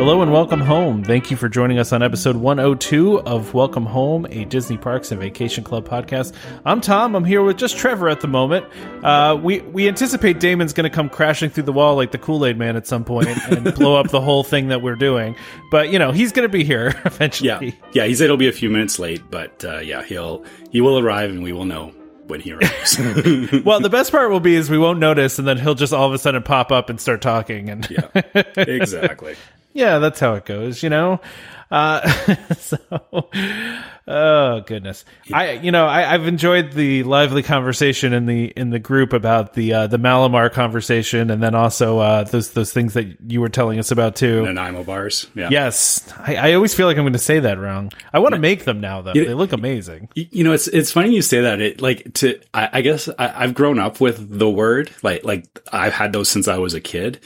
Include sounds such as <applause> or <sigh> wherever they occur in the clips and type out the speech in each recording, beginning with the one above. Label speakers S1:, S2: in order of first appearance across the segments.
S1: Hello and welcome home. Thank you for joining us on episode 102 of Welcome Home, a Disney Parks and Vacation Club podcast. I'm Tom. I'm here with just Trevor at the moment. Uh, we we anticipate Damon's going to come crashing through the wall like the Kool Aid Man at some point and blow up the whole thing that we're doing. But you know he's going to be here <laughs> eventually.
S2: Yeah, yeah. He said he'll be a few minutes late, but uh, yeah, he'll he will arrive and we will know when he arrives. <laughs>
S1: well, the best part will be is we won't notice, and then he'll just all of a sudden pop up and start talking. And
S2: yeah, exactly. <laughs>
S1: yeah, that's how it goes, you know. Uh, <laughs> so, oh goodness, I you know I, I've enjoyed the lively conversation in the in the group about the uh, the Mallomar conversation, and then also uh, those those things that you were telling us about too.
S2: Nanaimo bars, yeah.
S1: Yes, I, I always feel like I'm going to say that wrong. I want to make them now though; they look amazing.
S2: You know, it's it's funny you say that. It like to I, I guess I, I've grown up with the word like like I've had those since I was a kid.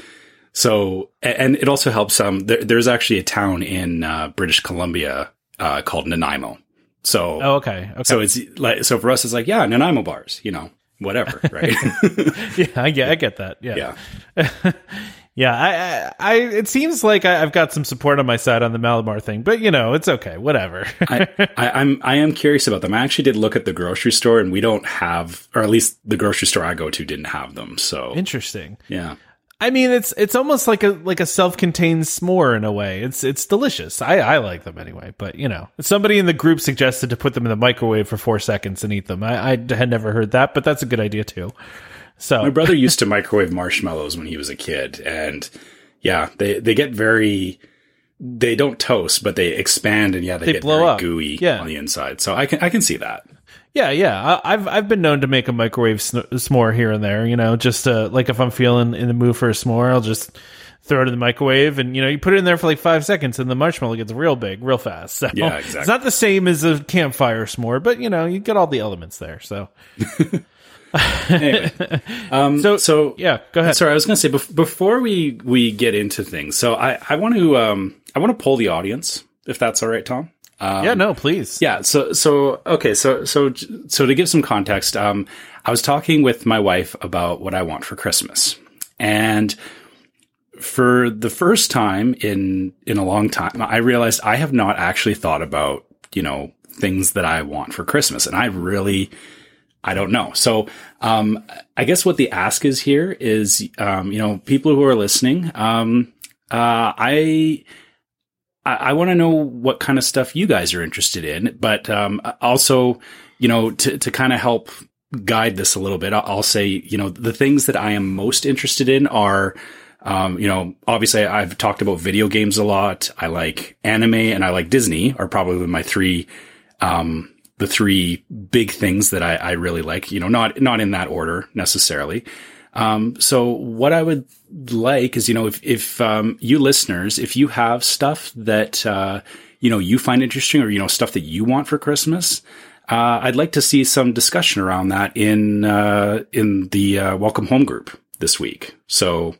S2: So and it also helps. Um, there, there's actually a town in uh, British Columbia uh, called Nanaimo. So
S1: Oh, okay, okay.
S2: so it's like so for us, it's like yeah, Nanaimo bars. You know, whatever, <laughs> right? <laughs>
S1: yeah, I get, I get that. Yeah,
S2: yeah. <laughs>
S1: yeah. I, I, I, it seems like I, I've got some support on my side on the Mallomar thing, but you know, it's okay. Whatever.
S2: I, I, I'm I am curious about them. I actually did look at the grocery store, and we don't have, or at least the grocery store I go to didn't have them. So
S1: Interesting.
S2: yeah,
S1: I mean, it's it's almost like a like a self contained s'more in a way. It's it's delicious. I I like them anyway. But you know, somebody in the group suggested to put them in the microwave for four seconds and eat them. I, I had never heard that, but that's a good idea too. So
S2: my brother used to microwave marshmallows when he was a kid, and yeah, they they get very. They don't toast, but they expand, and yeah, they,
S1: They
S2: get
S1: blow
S2: very
S1: up.
S2: gooey
S1: Yeah.
S2: on the inside. So I can I can see that.
S1: Yeah, yeah. I, I've I've been known to make a microwave sn- s'more here and there. You know, just uh, like if I'm feeling in the mood for a s'more, I'll just throw it in the microwave, and you know, you put it in there for like five seconds, and the marshmallow gets real big, real fast. So
S2: Yeah,
S1: It's not the same as a campfire s'more, but you know, you get all the elements there. So, <laughs>
S2: Anyway, um,
S1: so
S2: so
S1: yeah, go ahead.
S2: Sorry, I was going to say bef- before we we get into things. So I I want to um I want to poll the audience if that's all right, Tom. Um,
S1: yeah, no, please.
S2: Yeah. So, so, okay. So, so, so to give some context, um, I was talking with my wife about what I want for Christmas and for the first time in, in a long time, I realized I have not actually thought about, you know, things that I want for Christmas. And I really, I don't know. So, um, I guess what the ask is here is, um, you know, people who are listening, um, uh, I, I, I want to know what kind of stuff you guys are interested in, but um, also, you know, to to kind of help guide this a little bit, I'll, I'll say, you know, the things that I am most interested in are. Um, you know, obviously I've talked about video games a lot. I like anime and I like Disney are probably my three, um, the three big things that I, I really like, you know, not, not in that order necessarily. Um, so what I would like is, you know, if, if, um, you listeners, if you have stuff that, uh, you know, you find interesting or, you know, stuff that you want for Christmas, uh, I'd like to see some discussion around that in, uh, in the, uh, welcome home group this week. So,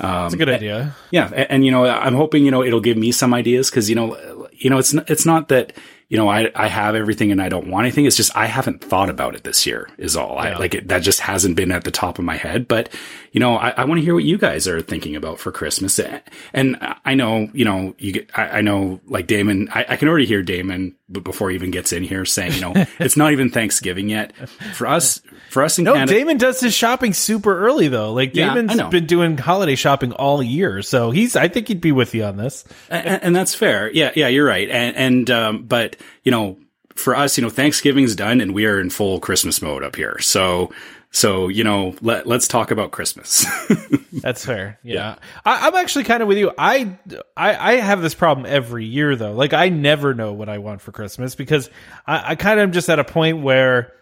S2: um,
S1: That's a good idea.
S2: yeah, and, and you know, I'm hoping you know it'll give me some ideas because you know, you know, it's n- it's not that you know I I have everything and I don't want anything. It's just I haven't thought about it this year. Is all. I like it. That just hasn't been at the top of my head. But you know, I, I want to hear what you guys are thinking about for Christmas. And I know, you know, you get. I, I know, like Damon. I, I can already hear Damon b- before he even gets in here saying, you know, <laughs> it's not even Thanksgiving yet. For us, for us in
S1: No,
S2: Canada,
S1: Damon does his shopping super early though. Like
S2: Yeah,
S1: Damon's been doing holiday shopping all year, so he's. I think he'd be with you on this.
S2: and, and that's fair. Yeah, yeah, you're right. And and um, but you know, for us, you know, Thanksgiving's done, and we are in full Christmas mode up here. So so you know, let let's talk about Christmas. <laughs>
S1: That's fair. Yeah, I, I'm actually kind of with you. I, I I have this problem every year though. Like I never know what I want for Christmas because I, I kind of am just at a point where.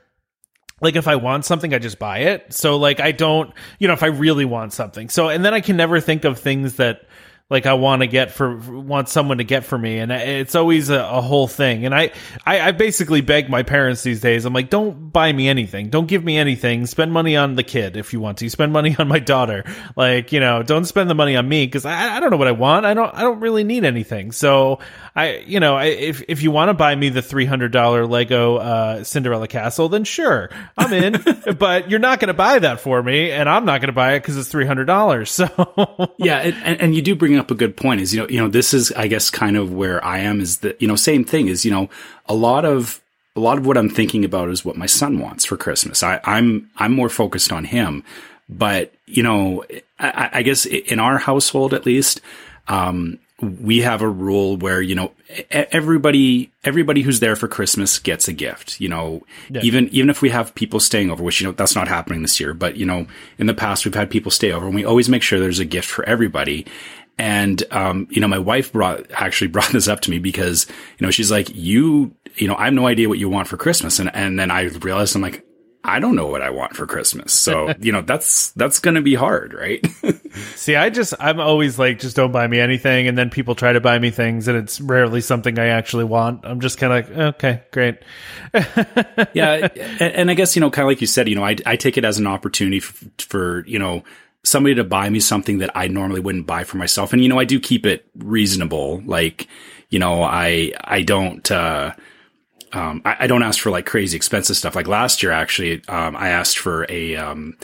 S1: Like if I want something, I just buy it. So like I don't, you know, if I really want something. So and then I can never think of things that like I want to get for want someone to get for me, and it's always a, a whole thing. And I, I I basically beg my parents these days. I'm like, don't buy me anything, don't give me anything. Spend money on the kid if you want to. Spend money on my daughter. Like you know, don't spend the money on me because I, I don't know what I want. I don't I don't really need anything. So I you know if if you want to buy me the three hundred dollar Lego uh, Cinderella castle, then sure, I'm in. <laughs> but you're not going to buy that for me, and I'm not going to buy it because it's three hundred dollars. <laughs> So
S2: yeah, and, and you do bring up a good point. Is you know you know this is I guess kind of where I am is that you know same thing is you know a lot of a lot of what I'm thinking about is what my son wants for Christmas. I, I'm I'm more focused on him, but you know I, I guess in our household at least. Um, we have a rule where you know everybody everybody who's there for Christmas gets a gift. You know, yeah. even even if we have people staying over, which you know that's not happening this year, but you know in the past we've had people stay over, and we always make sure there's a gift for everybody. And um, you know, my wife brought actually <laughs> brought this up to me because you know she's like, you you know I have no idea what you want for Christmas, and and then I realized I'm like, I don't know what I want for Christmas. So, <laughs> you know, that's that's going to be hard, right? <laughs>
S1: See, I just I'm always like just don't buy me anything and then people try to buy me things and it's rarely something I actually want. I'm just kind of like, okay, great.
S2: yeah, and, and, I guess, you know, kind of like you said, you know, I I take it as an opportunity for, for, you know, somebody to buy me something that I normally wouldn't buy for myself. And you know, I do keep it reasonable. Like, you know, I I don't uh um, I, I, don't ask for like crazy expensive stuff. Like last year, actually, um, I asked for a, um,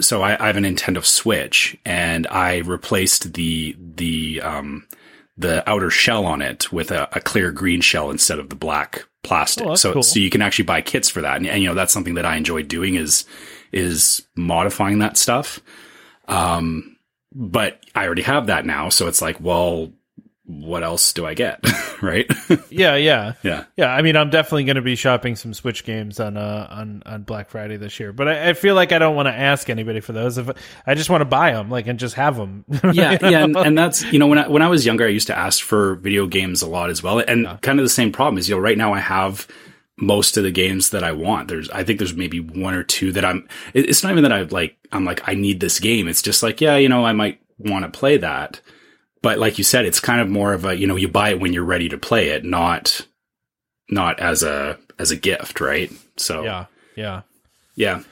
S2: so I, I, have a Nintendo Switch and I replaced the, the, um, the outer shell on it with a, a, clear green shell instead of the black plastic. Oh, so, cool. so you can actually buy kits for that. And, and, you know, that's something that I enjoy doing is, is modifying that stuff. Um, but I already have that now. So it's like, well, what else do I get? <laughs> right?
S1: yeah, yeah,
S2: yeah,
S1: yeah. I mean, I'm definitely going to be shopping some Switch games on uh on on Black Friday this year, but I, I feel like I don't want to ask anybody for those. If I just want to buy them, like, and just have them. <laughs>
S2: yeah, yeah, and, and, that's you know when I when I was younger, I used to ask for video games a lot as well, and yeah. kind of the same problem is you know right now I have most of the games that I want. There's, I think there's maybe one or two that I'm, it's not even that I like, I'm like, I need this game. It's just like, yeah, you know, I might want to play that. But like you said, it's kind of more of a, you know, you buy it when you're ready to play it, not, not as a, as a gift, right? So,
S1: yeah, yeah,
S2: yeah.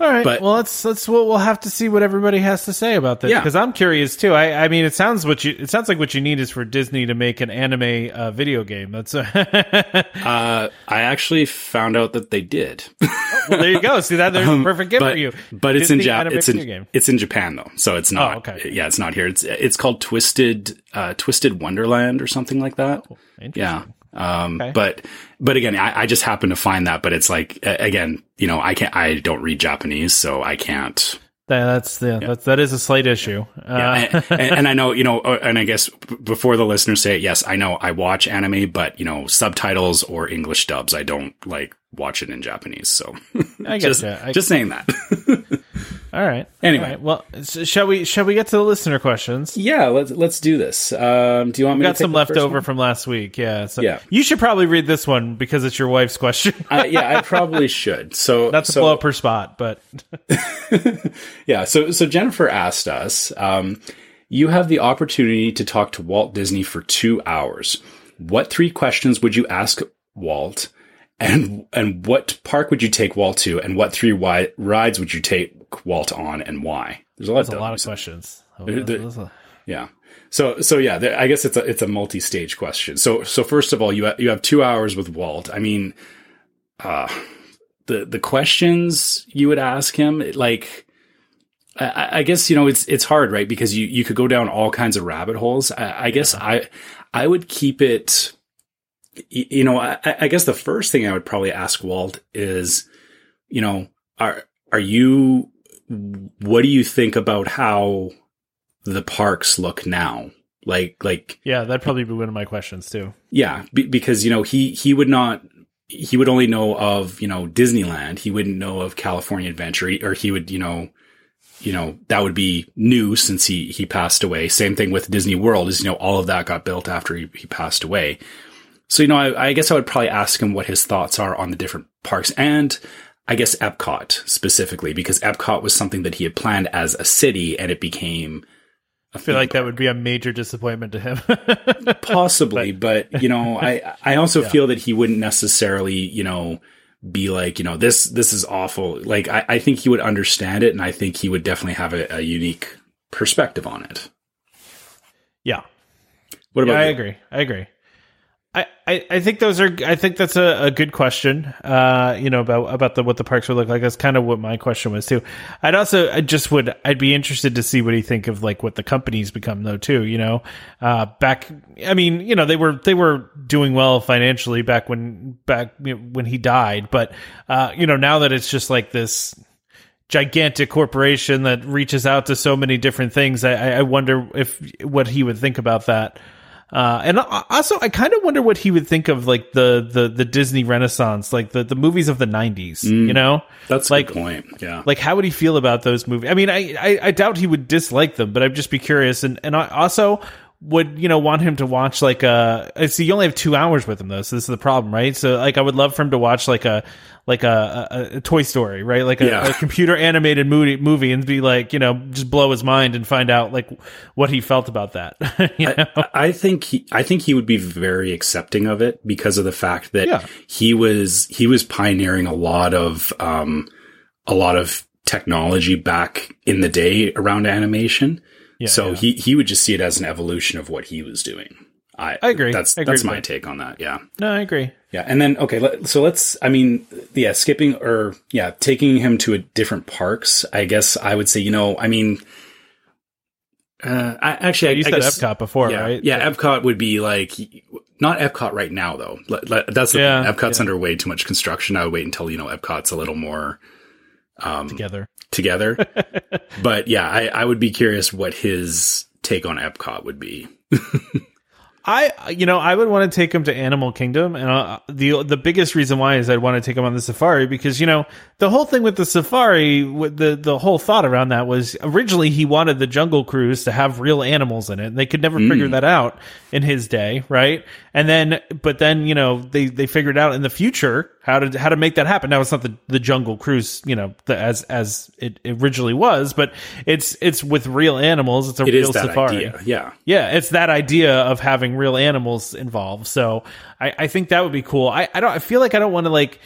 S1: All right. But, well, let's let's we'll, we'll have to see what everybody has to say about this because yeah. I'm curious too. I, I mean, it sounds what you it sounds like what you need is for Disney to make an anime uh, video game. That's <laughs> uh,
S2: I actually found out that they did.
S1: oh, <laughs> well, there you go. See that there's um, a perfect gift for you.
S2: But Disney it's in Japan. It's in game. it's in Japan though, so it's not. Oh, okay. Yeah, it's not here. It's it's called Twisted uh, Twisted Wonderland or something like that. Oh, yeah. Um, okay. but, but again, I, I, just happen to find that, but it's like, again, you know, I can't, I don't read Japanese, so I can't.
S1: That's the, yeah. that's, that is a slight issue. Uh,
S2: yeah, <laughs> and, and, I know, you know, uh, and I guess before the listeners say it, yes, I know I watch anime, but you know, subtitles or English dubs, I don't like watch it in Japanese. So I <laughs> just, I, just saying that. <laughs> <laughs>
S1: All right.
S2: Anyway,
S1: All right. well, shall we shall we get to the listener questions?
S2: Yeah, let's let's do this. Um, do you want
S1: we
S2: me?
S1: Got some left over from last week. Yeah. So yeah. You should probably read this one because it's your wife's question. <laughs>
S2: uh, yeah, I <laughs> probably should. So
S1: that's
S2: so,
S1: a blow up her spot, but
S2: yeah. So so Jennifer asked us. Um, you have the opportunity to talk to Walt Disney for two hours. What three questions would you ask Walt? And and what park would you take Walt to? And what three wi- rides would you take Walt on, and why?
S1: There's a lot. There's of, a lot of questions. Oh,
S2: yeah. So so yeah, there, I guess it's a it's a multi stage question. So so first of all, you ha- you have two hours with Walt. I mean, uh, the the questions you would ask him, like. I, I guess you know it's it's hard, right? Because you, you could go down all kinds of rabbit holes. I, I guess I I would keep it you know, I, I, guess the first thing I would probably ask Walt is, you know, are are you? What do you think about how the parks look now? Like, like,
S1: yeah, that'd probably be one of my questions too.
S2: Yeah, because you know he he would not he would only know of you know Disneyland. He wouldn't know of California Adventure, or he would you know you know that would be new since he he passed away. Same thing with Disney World is you know all of that got built after he, he passed away. So, you know, I, I, guess I would probably ask him what his thoughts are on the different parks and I guess Epcot specifically, because Epcot was something that he had planned as a city and it became
S1: I feel like that would be a major disappointment to him. <laughs>
S2: possibly, but, you know, <laughs> I I also
S1: Yeah.
S2: feel that he wouldn't necessarily, you know, be like, you know, this this is awful. Like I, I think he would understand it, and I think he would definitely have a, a unique perspective on it.
S1: yeah.
S2: What about
S1: Yeah, I
S2: you?
S1: agree. I agree. I, I, think those are. I think that's a, a good question. Uh, you know about about the what the parks would look like. That's kind of what my question was too. I'd also I just would I'd be interested to see what he think of like what the companies become though too. You know, uh, back. I mean, you know, they were they were doing well financially back when back you know, when he died, but uh, you know now that it's just like this gigantic corporation that reaches out to so many different things. I, I I wonder if what he would think about that. Uh, and also, I kind of wonder what he would think of like the, the, the Disney Renaissance, like the, the movies of the '90s. You know,
S2: That's a
S1: like
S2: point. Yeah.
S1: like how would he feel about those movies? I mean, I, I, I doubt he would dislike them, but I'd just be curious. And and I also would you know want him to watch like a. I See, you only have two hours with him though, so this is the problem, right? So like, I would love for him to watch like a like a, a, a Toy Story, right? Like a,
S2: Yeah.
S1: a computer animated movie, movie, and be like, you know, just blow his mind and find out like what he felt about that. <laughs> you know?
S2: I, I think he, I think he would be very accepting of it because of the fact that
S1: Yeah.
S2: he was he was pioneering a lot of um a lot of technology back in the day around animation.
S1: Yeah,
S2: so
S1: yeah.
S2: he he would just see it as an evolution of what he was doing. I,
S1: I agree.
S2: That's
S1: I agree
S2: that's my
S1: that.
S2: take on that. Yeah.
S1: no, I agree.
S2: Yeah, and then okay, let, so let's. I mean, yeah, skipping or yeah, taking him to a different parks. I guess I would say, you know, I mean, uh, I, actually, I,
S1: You
S2: I
S1: said
S2: guess,
S1: Epcot before,
S2: yeah,
S1: right?
S2: Yeah, Epcot would be like not Epcot right now though. Let- let- that's the
S1: Yeah,
S2: thing. Epcot's
S1: yeah.
S2: under way too much construction. I would wait until you know Epcot's a little more um,
S1: together.
S2: Together. <laughs> but yeah, I, I would be curious what his take on Epcot would be. <laughs>
S1: I, you know, I would want to take him to Animal Kingdom, and uh, the the biggest reason why is I'd want to take him on the safari because you know the whole thing with the safari, with the the whole thought around that was originally he wanted the Jungle Cruise to have real animals in it, and they could never figure that out in his day, right? And then, but then you know they they figured out in the future how to how to make that happen. Now it's not the the Jungle Cruise, you know, the, as as it originally was, but it's it's with real animals. It's a
S2: It
S1: real safari.
S2: idea. Yeah.
S1: Yeah, it's that idea of having real animals involved. So I, I think that would be cool. I, I don't. I feel like I don't want to like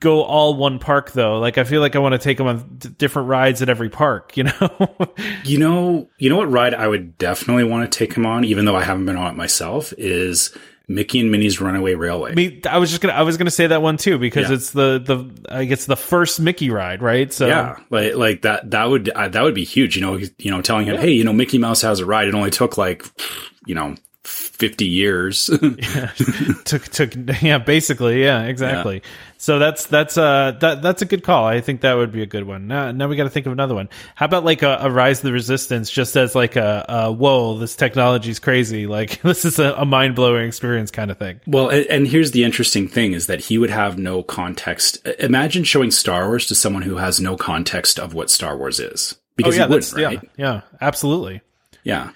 S1: go all one park though. Like I feel like I want to take them on d- different rides at every park. You know? <laughs>
S2: You know, you know what ride I would definitely want to take him on, even though I haven't been on it myself, is Mickey and Minnie's Runaway Railway.
S1: I mean, I was just gonna. I was gonna say that one too because
S2: Yeah.
S1: it's the the I guess the first Mickey ride, right? So
S2: yeah, like like that that would uh, that would be huge. You know, you know, telling him, hey, you know, Mickey Mouse has a ride. It only took like, you know, fifty years. <laughs> <laughs>
S1: took took yeah basically yeah exactly. So that's that's uh that that's a good call. I think that would be a good one. Now, now we got to think of another one. How about like a, a rise of the resistance just as like a, a whoa this technology's crazy. Like <laughs> this is a, a mind-blowing experience kind of thing.
S2: Well, and, and here's the interesting thing: is that he would have no context. Imagine showing Star Wars to someone who has no context of what Star Wars is, because
S1: oh yeah
S2: he wouldn't, right?
S1: yeah yeah absolutely.
S2: Yeah.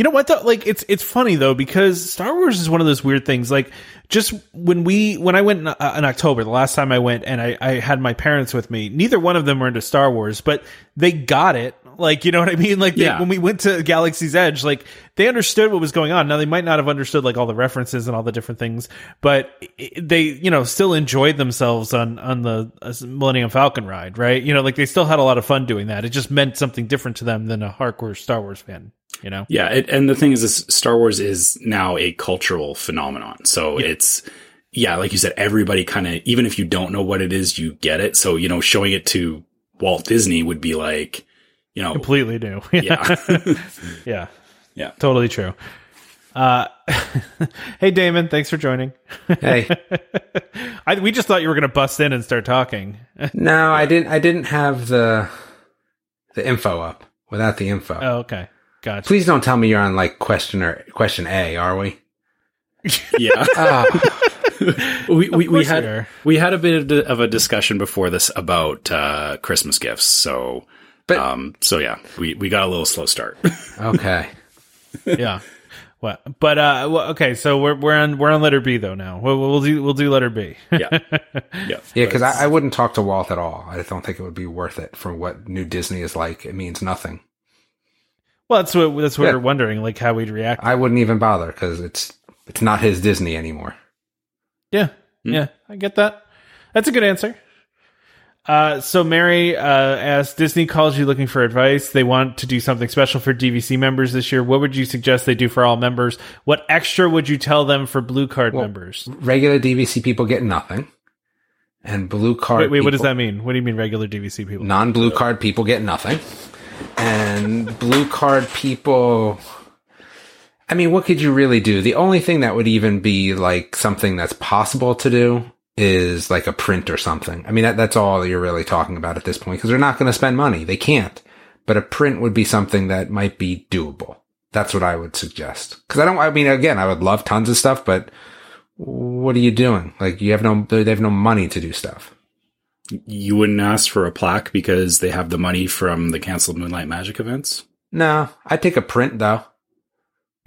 S1: You know what though? Like it's it's funny though because Star Wars is one of those weird things. Like just when we when I went in, uh, in October, the last time I went, and I, I had my parents with me. Neither one of them were into Star Wars, but they got it. Like you know what I mean? Like they,
S2: Yeah.
S1: when we went to Galaxy's Edge, like they understood what was going on. Now they might not have understood like all the references and all the different things, but they you know still enjoyed themselves on on the uh, Millennium Falcon ride, right? You know, like they still had a lot of fun doing that. It just meant something different to them than a hardcore Star Wars fan. You know?
S2: Yeah, it, and the thing is, is, Star Wars is now a cultural phenomenon. So it's, yeah, like you said, everybody kind of, even if you don't know what it is, you get it. So, you know, showing it to Walt Disney would be like, you know,
S1: completely new. <laughs>
S2: yeah. <laughs>
S1: yeah.
S2: Yeah.
S1: Totally true. Uh, <laughs> hey, Damon, thanks for joining.
S3: Hey,
S1: I, we just thought you were going to bust in and start talking.
S3: no, I didn't. I didn't have the the info up without the info.
S1: Oh, okay. Gotcha.
S3: Please don't tell me you're on like questioner question A. Are we? <laughs>
S2: yeah.
S3: Oh, <laughs>
S2: we, we, we
S1: course we
S2: had, we had a bit of a discussion before this about, uh, Christmas gifts. So,
S3: But-
S2: um, so yeah, we, we got a little slow start. <laughs>
S3: okay.
S1: yeah. What? But uh, well, okay. So we're we're on we're on letter B though now. We'll, we'll do we'll do letter B.
S2: yeah. Yeah.
S3: Yeah, because I, I wouldn't talk to Walt at all. I don't think it would be worth it for what New Disney is like. It means nothing.
S1: Well, that's what that's what
S3: Yeah.
S1: we're wondering, like how we'd react.
S3: I wouldn't even bother because it's it's not his Disney anymore.
S1: Yeah, yeah, I get that. That's a good answer. Uh, so Mary uh, asked, Disney calls you looking for advice. They want to do something special for DVC members this year. What would you suggest they do for all members? What extra would you tell them for Blue Card members?
S3: Regular DVC people get nothing, and blue card.
S1: Wait, wait, what does that mean? What do you mean regular DVC people?
S3: non-blue card people get nothing and blue card people. I mean what could you really do? The only thing that would even be like something that's possible to do is like a print or something. I mean that, that's all you're really talking about at this point because they're not going to spend money. They can't. But a print would be something that might be doable. That's what i would suggest. Because i don't i mean again i would love tons of stuff but what are you doing? Like you have no they have no money to do stuff
S2: You wouldn't ask for a plaque because they have the money from the canceled Moonlight Magic events.
S3: No, I take a print though. <laughs>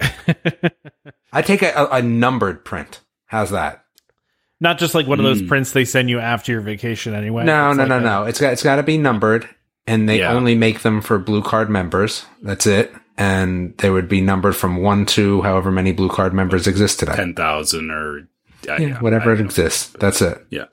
S3: I take a, a, a numbered print. How's that?
S1: Not just like one of those
S2: Hmm.
S1: prints they send you after your vacation anyway.
S3: No,
S1: It's
S3: no,
S1: like
S3: no,
S1: a-
S3: no. It's got it's got to be numbered, and they
S2: Yeah.
S3: only make them for blue card members. That's it. And they would be numbered from one to however many blue card members exist today.
S2: Ten thousand or uh,
S3: Yeah,
S2: yeah,
S3: whatever it exists. That's it.
S2: Yeah.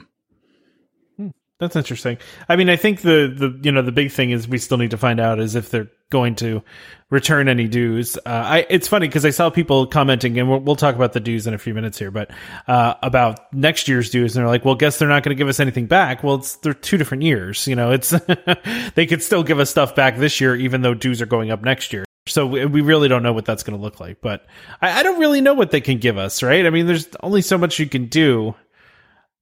S1: That's interesting. I mean, I think the the you know the big thing is we still need to find out is if they're going to return any dues. Uh, I it's funny because I saw people commenting, and we'll, we'll talk about the dues in a few minutes here, but uh, about next year's dues, and they're like, "Well, guess they're not going to give us anything back." Well, it's they're two different years. You know, it's <laughs> they could still give us stuff back this year, even though dues are going up next year. So we, we really don't know what that's going to look like, but I, I don't really know what they can give us, right? I mean, there's only so much you can do.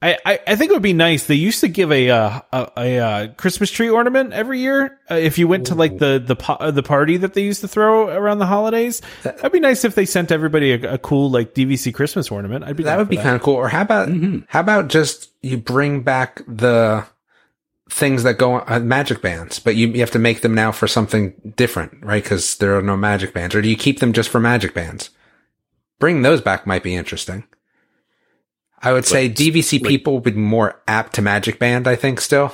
S1: I, I, I think it would be nice. They used to give a uh, a, a, uh Christmas tree ornament every year uh, if you went to like the the po- uh, the party that they used to throw around the holidays. That'd be nice if they sent everybody a, a cool like DVC Christmas ornament. I'd be
S3: That would be kind of cool. Or how about how about just you bring back the things that go on uh, magic bands, but you, you have to make them now for something different, right? Because there are no magic bands. Or do you keep them just for magic bands? Bring those back might be interesting. I would say
S2: Like-
S3: DVC
S2: like-
S3: people would be more apt to magic band. I think still.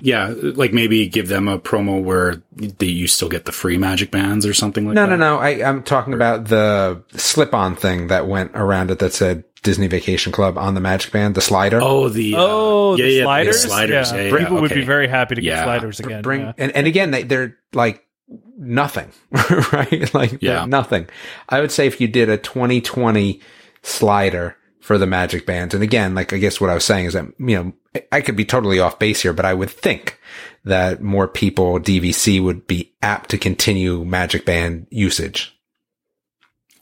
S2: Yeah, like maybe give them a promo where they, you still get the free magic bands or something like
S3: No,
S2: that.
S3: no, no. I, I'm talking about the slip-on thing that went around it that said Disney Vacation Club on the magic band, the slider.
S2: Oh, the uh,
S1: Oh,
S2: yeah,
S1: the
S2: yeah,
S1: sliders.
S2: sliders.
S1: Yeah,
S2: Yeah, yeah,
S1: people would be very happy to get
S2: Yeah.
S1: sliders again.
S3: bring
S1: yeah.
S3: and, and again they, they're like nothing <laughs> right like they're
S2: Yeah.
S3: nothing i would say if you did a 2020 slider for the magic bands and again like i guess what i was saying is that you know I- i could be totally off base here but i would think that more people dvc would be apt to continue magic band usage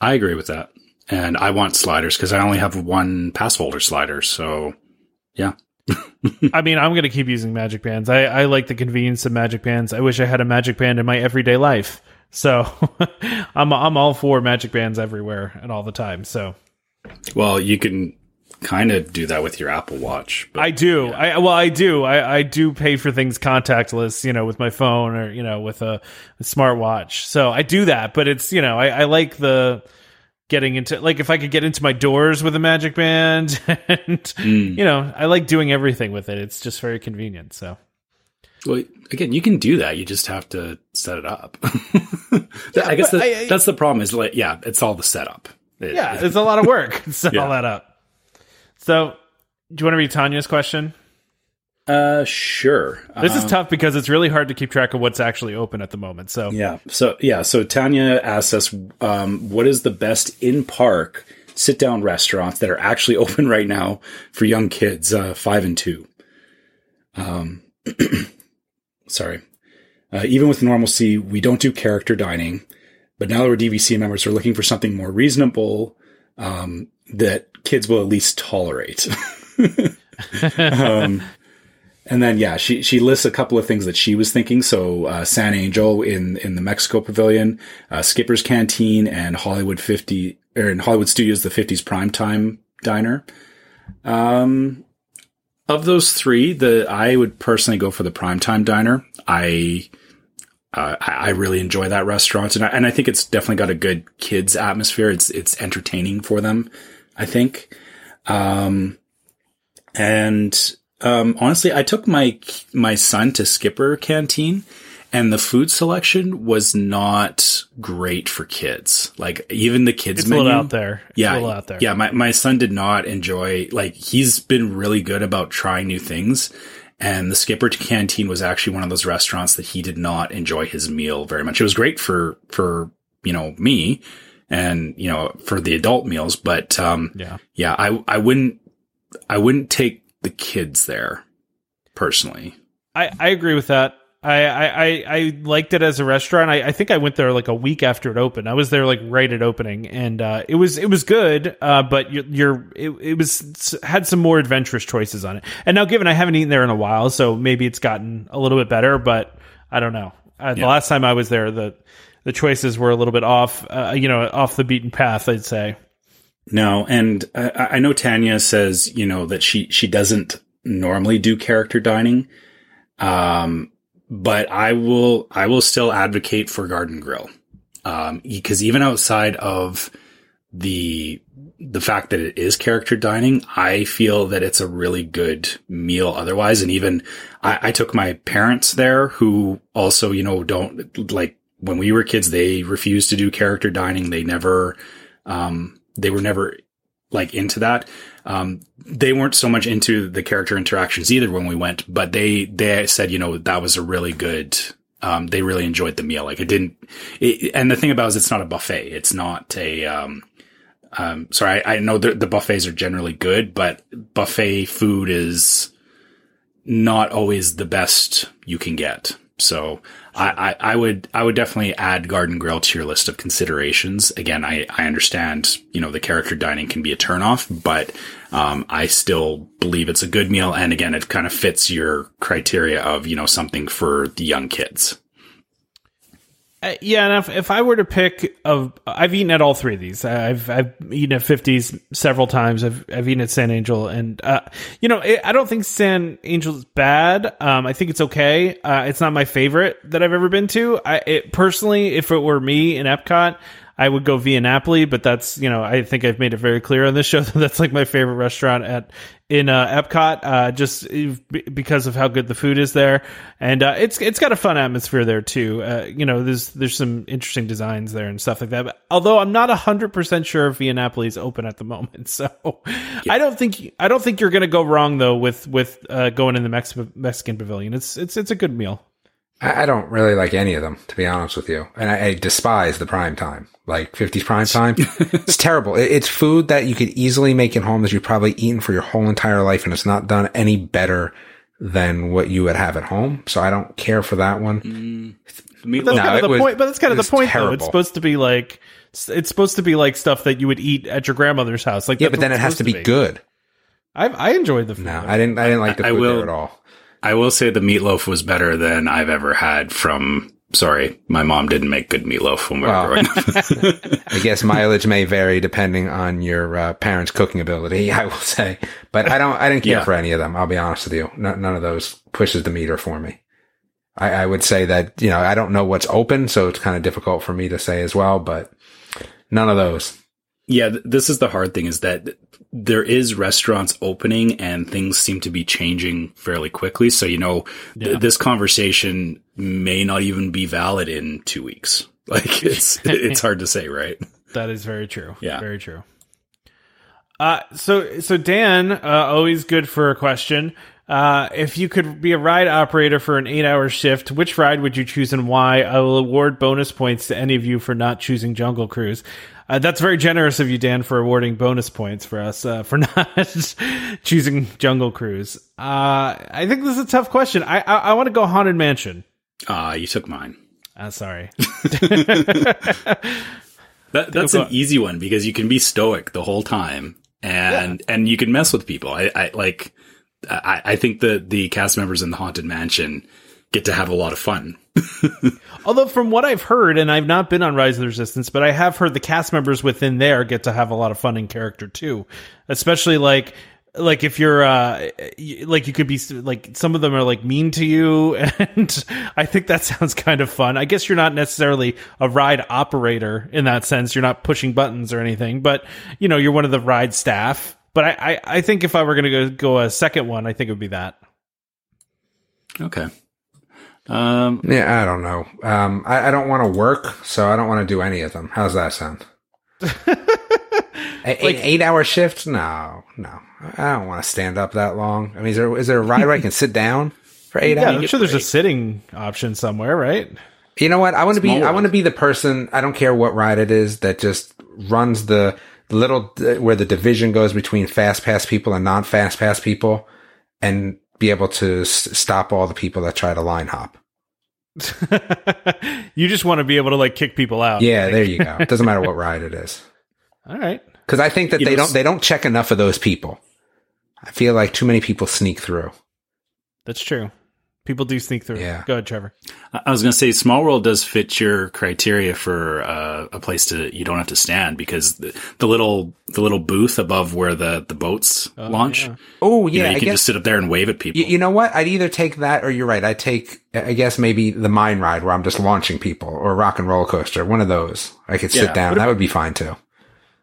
S2: I agree with that, and I want sliders because I only have one pass holder slider. So yeah, <laughs>
S1: I mean, I'm going to keep using magic bands. I, I like the convenience of magic bands. I wish I had a magic band in my everyday life. So <laughs> I'm I'm all for magic bands everywhere and all the time. So
S2: well, you can kind of do that with your Apple Watch. But
S1: I do. I well, I do. I, I do pay for things contactless, you know, with my phone or you know with a, a smartwatch. So I do that, but it's you know I, I like the getting into like if I could get into my doors with a magic band, <laughs> and mm. you know I like doing everything with it. It's just very convenient. So
S2: Well, again, you can do that. You just have to set it up. <laughs> I guess that,
S1: I- I-
S2: that's the problem. Is like, yeah, it's all the setup. It-
S1: yeah, it's a lot of work <laughs> to set
S2: Yeah.
S1: all that up. So do you want to read Tanya's question?
S2: Uh, sure.
S1: This is
S2: Um,
S1: tough because it's really hard to keep track of what's actually open at the moment. So
S2: Yeah. So yeah. So Tanya asks us, um, what is the best in park sit down restaurants that are actually <laughs> open right now for young kids, uh, five and two? Um, <clears throat> sorry. Uh, even with normalcy, we don't do character dining, but now that we're DVC members, we're looking for something more reasonable um, that kids will at least tolerate. <laughs> um, and then yeah, she she lists a couple of things that she was thinking. So uh, San Angel in in the Mexico Pavilion, uh, Skipper's Canteen, and Hollywood fifty or in Hollywood Studios the fifties primetime diner. Um, of those three, the I would personally go for the primetime diner. I uh, I I really enjoy that restaurant, and I, and I think it's definitely got a good kids atmosphere. It's it's entertaining for them. I think. Um, and um, honestly, I took my my son to Skipper Canteen, and the food selection was not great for kids. Like even the kids
S1: It's a
S2: menu
S1: little out there. It's
S2: yeah,
S1: a out there.
S2: Yeah, my, my son did not enjoy like he's been really good about trying new things. And the Skipper to Canteen was actually one of those restaurants that he did not enjoy his meal very much. It was great for for you know me and you know for the adult meals, but um
S1: Yeah.
S2: yeah, I I wouldn't I wouldn't take the kids there personally.
S1: I, I agree with that. I, I, I- liked it as a restaurant. I, I think I went there like a week after it opened. I was there like right at opening, and uh, it was it was good. Uh, but you're, you're it, it was had some more adventurous choices on it. And now, given I haven't eaten there in a while, so maybe it's gotten a little bit better. But I don't know. Uh, The last time I was there, the the choices were a little bit off. Uh, you know, off the beaten path. I'd say.
S2: No, and I, I know Tanya says, you know, that she, she doesn't normally do character dining. Um, but I will, I will still advocate for Garden Grill. Um, because even outside of the, the fact that it is character dining, I feel that it's a really good meal otherwise. And even I, I took my parents there who also, you know, don't like when we were kids, they refused to do character dining. They never, um, they were never like into that. Um, they weren't so much into the character interactions either when we went, but they, they said, you know, that was a really good, um, they really enjoyed the meal. Like it didn't, it, and the thing about it is it's not a buffet. It's not a, um, um, sorry, I, I know the, the buffets are generally good, but buffet food is not always the best you can get. So I, I, I would I would definitely add Garden Grill to your list of considerations. Again, I, I understand you know the character dining can be a turnoff, but um, I still believe it's a good meal. And again, it kind of fits your criteria of you know something for the young kids.
S1: Uh, yeah, and if, if I were to pick, of I've eaten at all three of these. I've I've eaten at Fifties several times. I've I've eaten at San Angel, and uh, you know, it, I don't think San Angel is bad. Um, I think it's okay. Uh, it's not my favorite that I've ever been to. I it, personally, if it were me in Epcot. I would go via Napoli, but that's you know I think I've made it very clear on this show <laughs> that that's like my favorite restaurant at in uh, Epcot, uh, just because of how good the food is there, and uh, it's it's got a fun atmosphere there too. Uh, you know, there's there's some interesting designs there and stuff like that. But although I'm not hundred percent sure if Via Napoli is open at the moment, <laughs> so I don't think I don't think you're going to go wrong though with with uh, going in the Mex- Mexican Pavilion. It's it's it's a good meal.
S3: I, I don't really like any of them, to be honest with you. And I, I despise the prime time, like 50s prime time. <laughs> it's terrible. It, it's food that you could easily make at home that you've probably eaten for your whole entire life, and it's not done any better than what you would have at home. So I don't care for that one. Mm.
S2: Meatloaf,
S1: That's
S3: No,
S1: kind of the
S3: was-
S1: point, but that's kind of the
S3: was
S1: point though. It's supposed to be like it's supposed to be like stuff that you would eat at your grandmother's house. Like
S3: Yeah, but then it has to
S1: supposed
S3: be good.
S1: I I enjoyed the food.
S3: No, I didn't. I didn't like the
S2: I
S3: food
S2: will-
S3: there at all.
S2: I will say the meatloaf was better than I've ever had from. Sorry, my mom didn't make good meatloaf when we were
S3: Wow.
S2: growing up. <laughs> <laughs>
S3: I guess mileage may vary depending on your uh, parents' cooking ability. <laughs> I will say, but I don't. I didn't care
S2: Yeah.
S3: for any of them. I'll be honest with you. No, none of those pushes the meter for me. I, I would say that you know I don't know what's open, so it's kind of difficult for me to say as well. But none of those.
S2: Yeah, this is the hard thing is that there is restaurants opening and things seem to be changing fairly quickly. So, you know, th-
S1: Yeah.
S2: this conversation may not even be valid in two weeks. <laughs> Like it's, it's hard to say, right? <laughs>
S1: That is very true.
S2: Yeah.
S1: very true. Uh, so so Dan, uh, always good for a question. Uh, if you could be a ride operator for an eight-hour shift, which ride would you choose and why? I will award bonus points to any of you for not choosing Jungle Cruise. Uh, that's very generous of you, Dan, for awarding bonus points for us uh, for <laughs> not choosing Jungle Cruise. Uh, I think this is a tough question. I I, I want to go Haunted Mansion.
S2: Ah, you took mine.
S1: Uh, sorry. <laughs> <laughs>
S2: That, that's an easy one because you can be stoic the whole time and, and you can mess with people. I, I like, I, I think the, the cast members in the Haunted Mansion get to have a lot of fun. <laughs>
S1: Although from what I've heard, and I've not been on Rise of the Resistance, but I have heard the cast members within there get to have a lot of fun in character too. Especially like like if you're uh like you could be like some of them are like mean to you <laughs> and I think that sounds kind of fun. I guess you're not necessarily a ride operator in that sense. You're not pushing buttons or anything, but you know, you're one of the ride staff. But I, I, I think if I were going to go, go a second one, I think it would be that.
S2: Okay. Um,
S3: Yeah, I don't know. Um, I, I don't want to work, so I don't want to do any of them. How's that sound? <laughs> A- eight, eight hour shifts? No, no. I don't want to stand up that long. I mean, is there is there a ride where I can sit down for eight
S1: Yeah,
S3: hours?
S1: I'm sure there's a sitting option somewhere, right?
S3: You know what? I want to be. I want to be the person. I don't care what ride it is that just runs the little where the division goes between fast pass people and non fast pass people, and be able to s- stop all the people that try to line hop. <laughs>
S1: you just want to be able to like kick people out.
S3: Yeah, there you go. It doesn't matter what ride it is, <laughs>
S1: All right.
S3: because I think that
S2: You
S3: they
S2: know,
S3: don't they don't check enough of those people. I feel like too many people sneak through.
S1: That's true. People do sneak through.
S3: Yeah.
S1: Go ahead, Trevor.
S2: I I was going to say, Small World does fit your criteria for uh, a place to you don't have to stand because the, the little the little booth above where the the boats launch,
S1: yeah.
S3: Oh
S2: you
S3: yeah,
S2: know, you
S3: I
S2: can
S3: guess
S2: just sit up there and wave at people.
S3: You, you know what? I'd either take that or you're right. I'd take, I guess maybe the mine ride where I'm just launching people or rock and roller coaster. One of those. I could sit
S2: Yeah.
S3: down.
S2: What
S3: That would be fine too.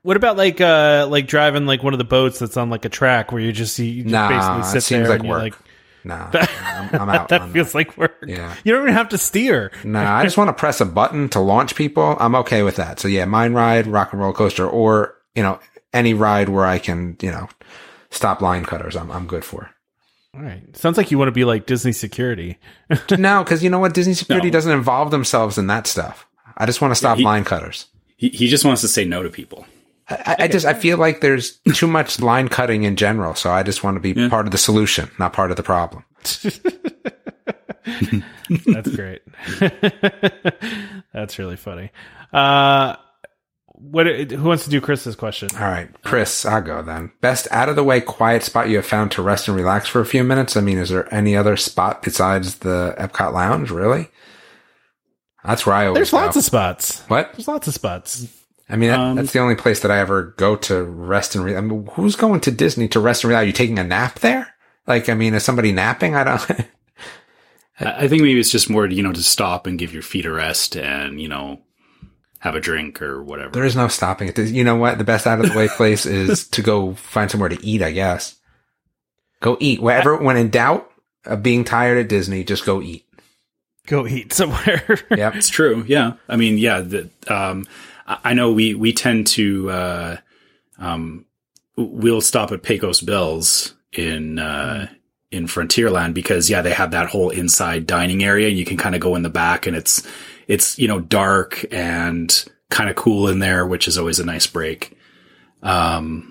S1: What about like uh like driving like one of the boats that's on like a track where you just see you just
S3: Nah,
S1: basically
S3: it
S1: sit
S3: seems
S1: there
S3: like
S1: and you're like
S3: Nah, I'm, I'm <laughs> out.
S1: that
S3: on
S1: feels like work.
S3: Yeah.
S1: You don't even have to steer.
S3: Nah, I just want to press a button to launch people. I'm okay with that. So yeah, mine ride, rock and roller coaster, or, you know, any ride where I can, you know, stop line cutters. I'm, I'm good for.
S1: All right. Sounds like you want to be like Disney security. <laughs>
S3: no, cause you know what? Disney security
S2: No.
S3: doesn't involve themselves in that stuff. I just want to stop
S2: he-
S3: line cutters.
S2: He, he just wants to say no to people.
S3: I, I just I feel like there's too much line cutting in general, so I just want to be
S2: Yeah.
S3: part of the solution, not part of the problem. <laughs>
S1: That's great. <laughs> That's really funny. Uh what who wants to do Chris's question?
S3: All right, Chris, I'll go then. Best out of the way quiet spot you have found to rest and relax for a few minutes. I mean, is there any other spot besides the Epcot Lounge? Really? That's where I always
S1: There's
S3: go.
S1: lots of spots.
S3: what?
S1: There's lots of spots.
S3: I mean, that,
S2: Um,
S3: that's the only place that I ever go to rest and. Re- I mean, who's going to Disney to rest and relax? Are you taking a nap there? Like, I mean, is somebody napping? I don't. <laughs>
S2: I I think maybe it's just more, you know, to stop and give your feet a rest and, you know, have a drink or whatever.
S3: There is no stopping it. You know what? The best out of the way <laughs> place is to go find somewhere to eat, I guess. Go eat. Wherever, when in doubt of being tired at Disney, just go eat.
S1: Go eat <laughs> somewhere.
S3: yeah.
S2: It's true. Yeah. I mean, yeah. The, um, I know we, we tend to, uh, um, we'll stop at Pecos Bills in, uh, in Frontierland because yeah, they have that whole inside dining area. You can kind of go in the back and it's, it's, you know, dark and kind of cool in there, which is always a nice break. Um,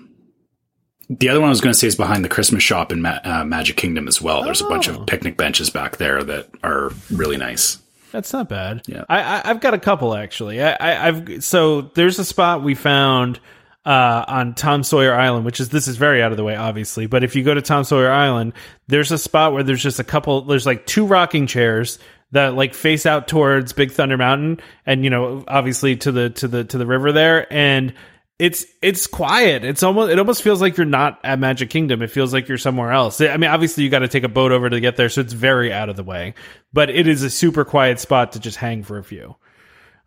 S2: the other one I was going to say is behind the Christmas shop in Ma- uh, Magic Kingdom as well. There's a bunch
S1: Oh.
S2: of picnic benches back there that are really nice.
S1: That's not bad.
S2: Yeah.
S1: I, I I've got a couple actually. I, I I've so there's a spot we found uh, on Tom Sawyer Island, which is this is very out of the way, obviously. But if you go to Tom Sawyer Island, there's a spot where there's just a couple. There's like two rocking chairs that like face out towards Big Thunder Mountain, and you know, obviously to the to the to the river there, and it's it's quiet. It's almost it almost feels like you're not at Magic Kingdom. It feels like you're somewhere else. I mean, obviously you got to take a boat over to get there, so it's very out of the way. But it is a super quiet spot to just hang for a few.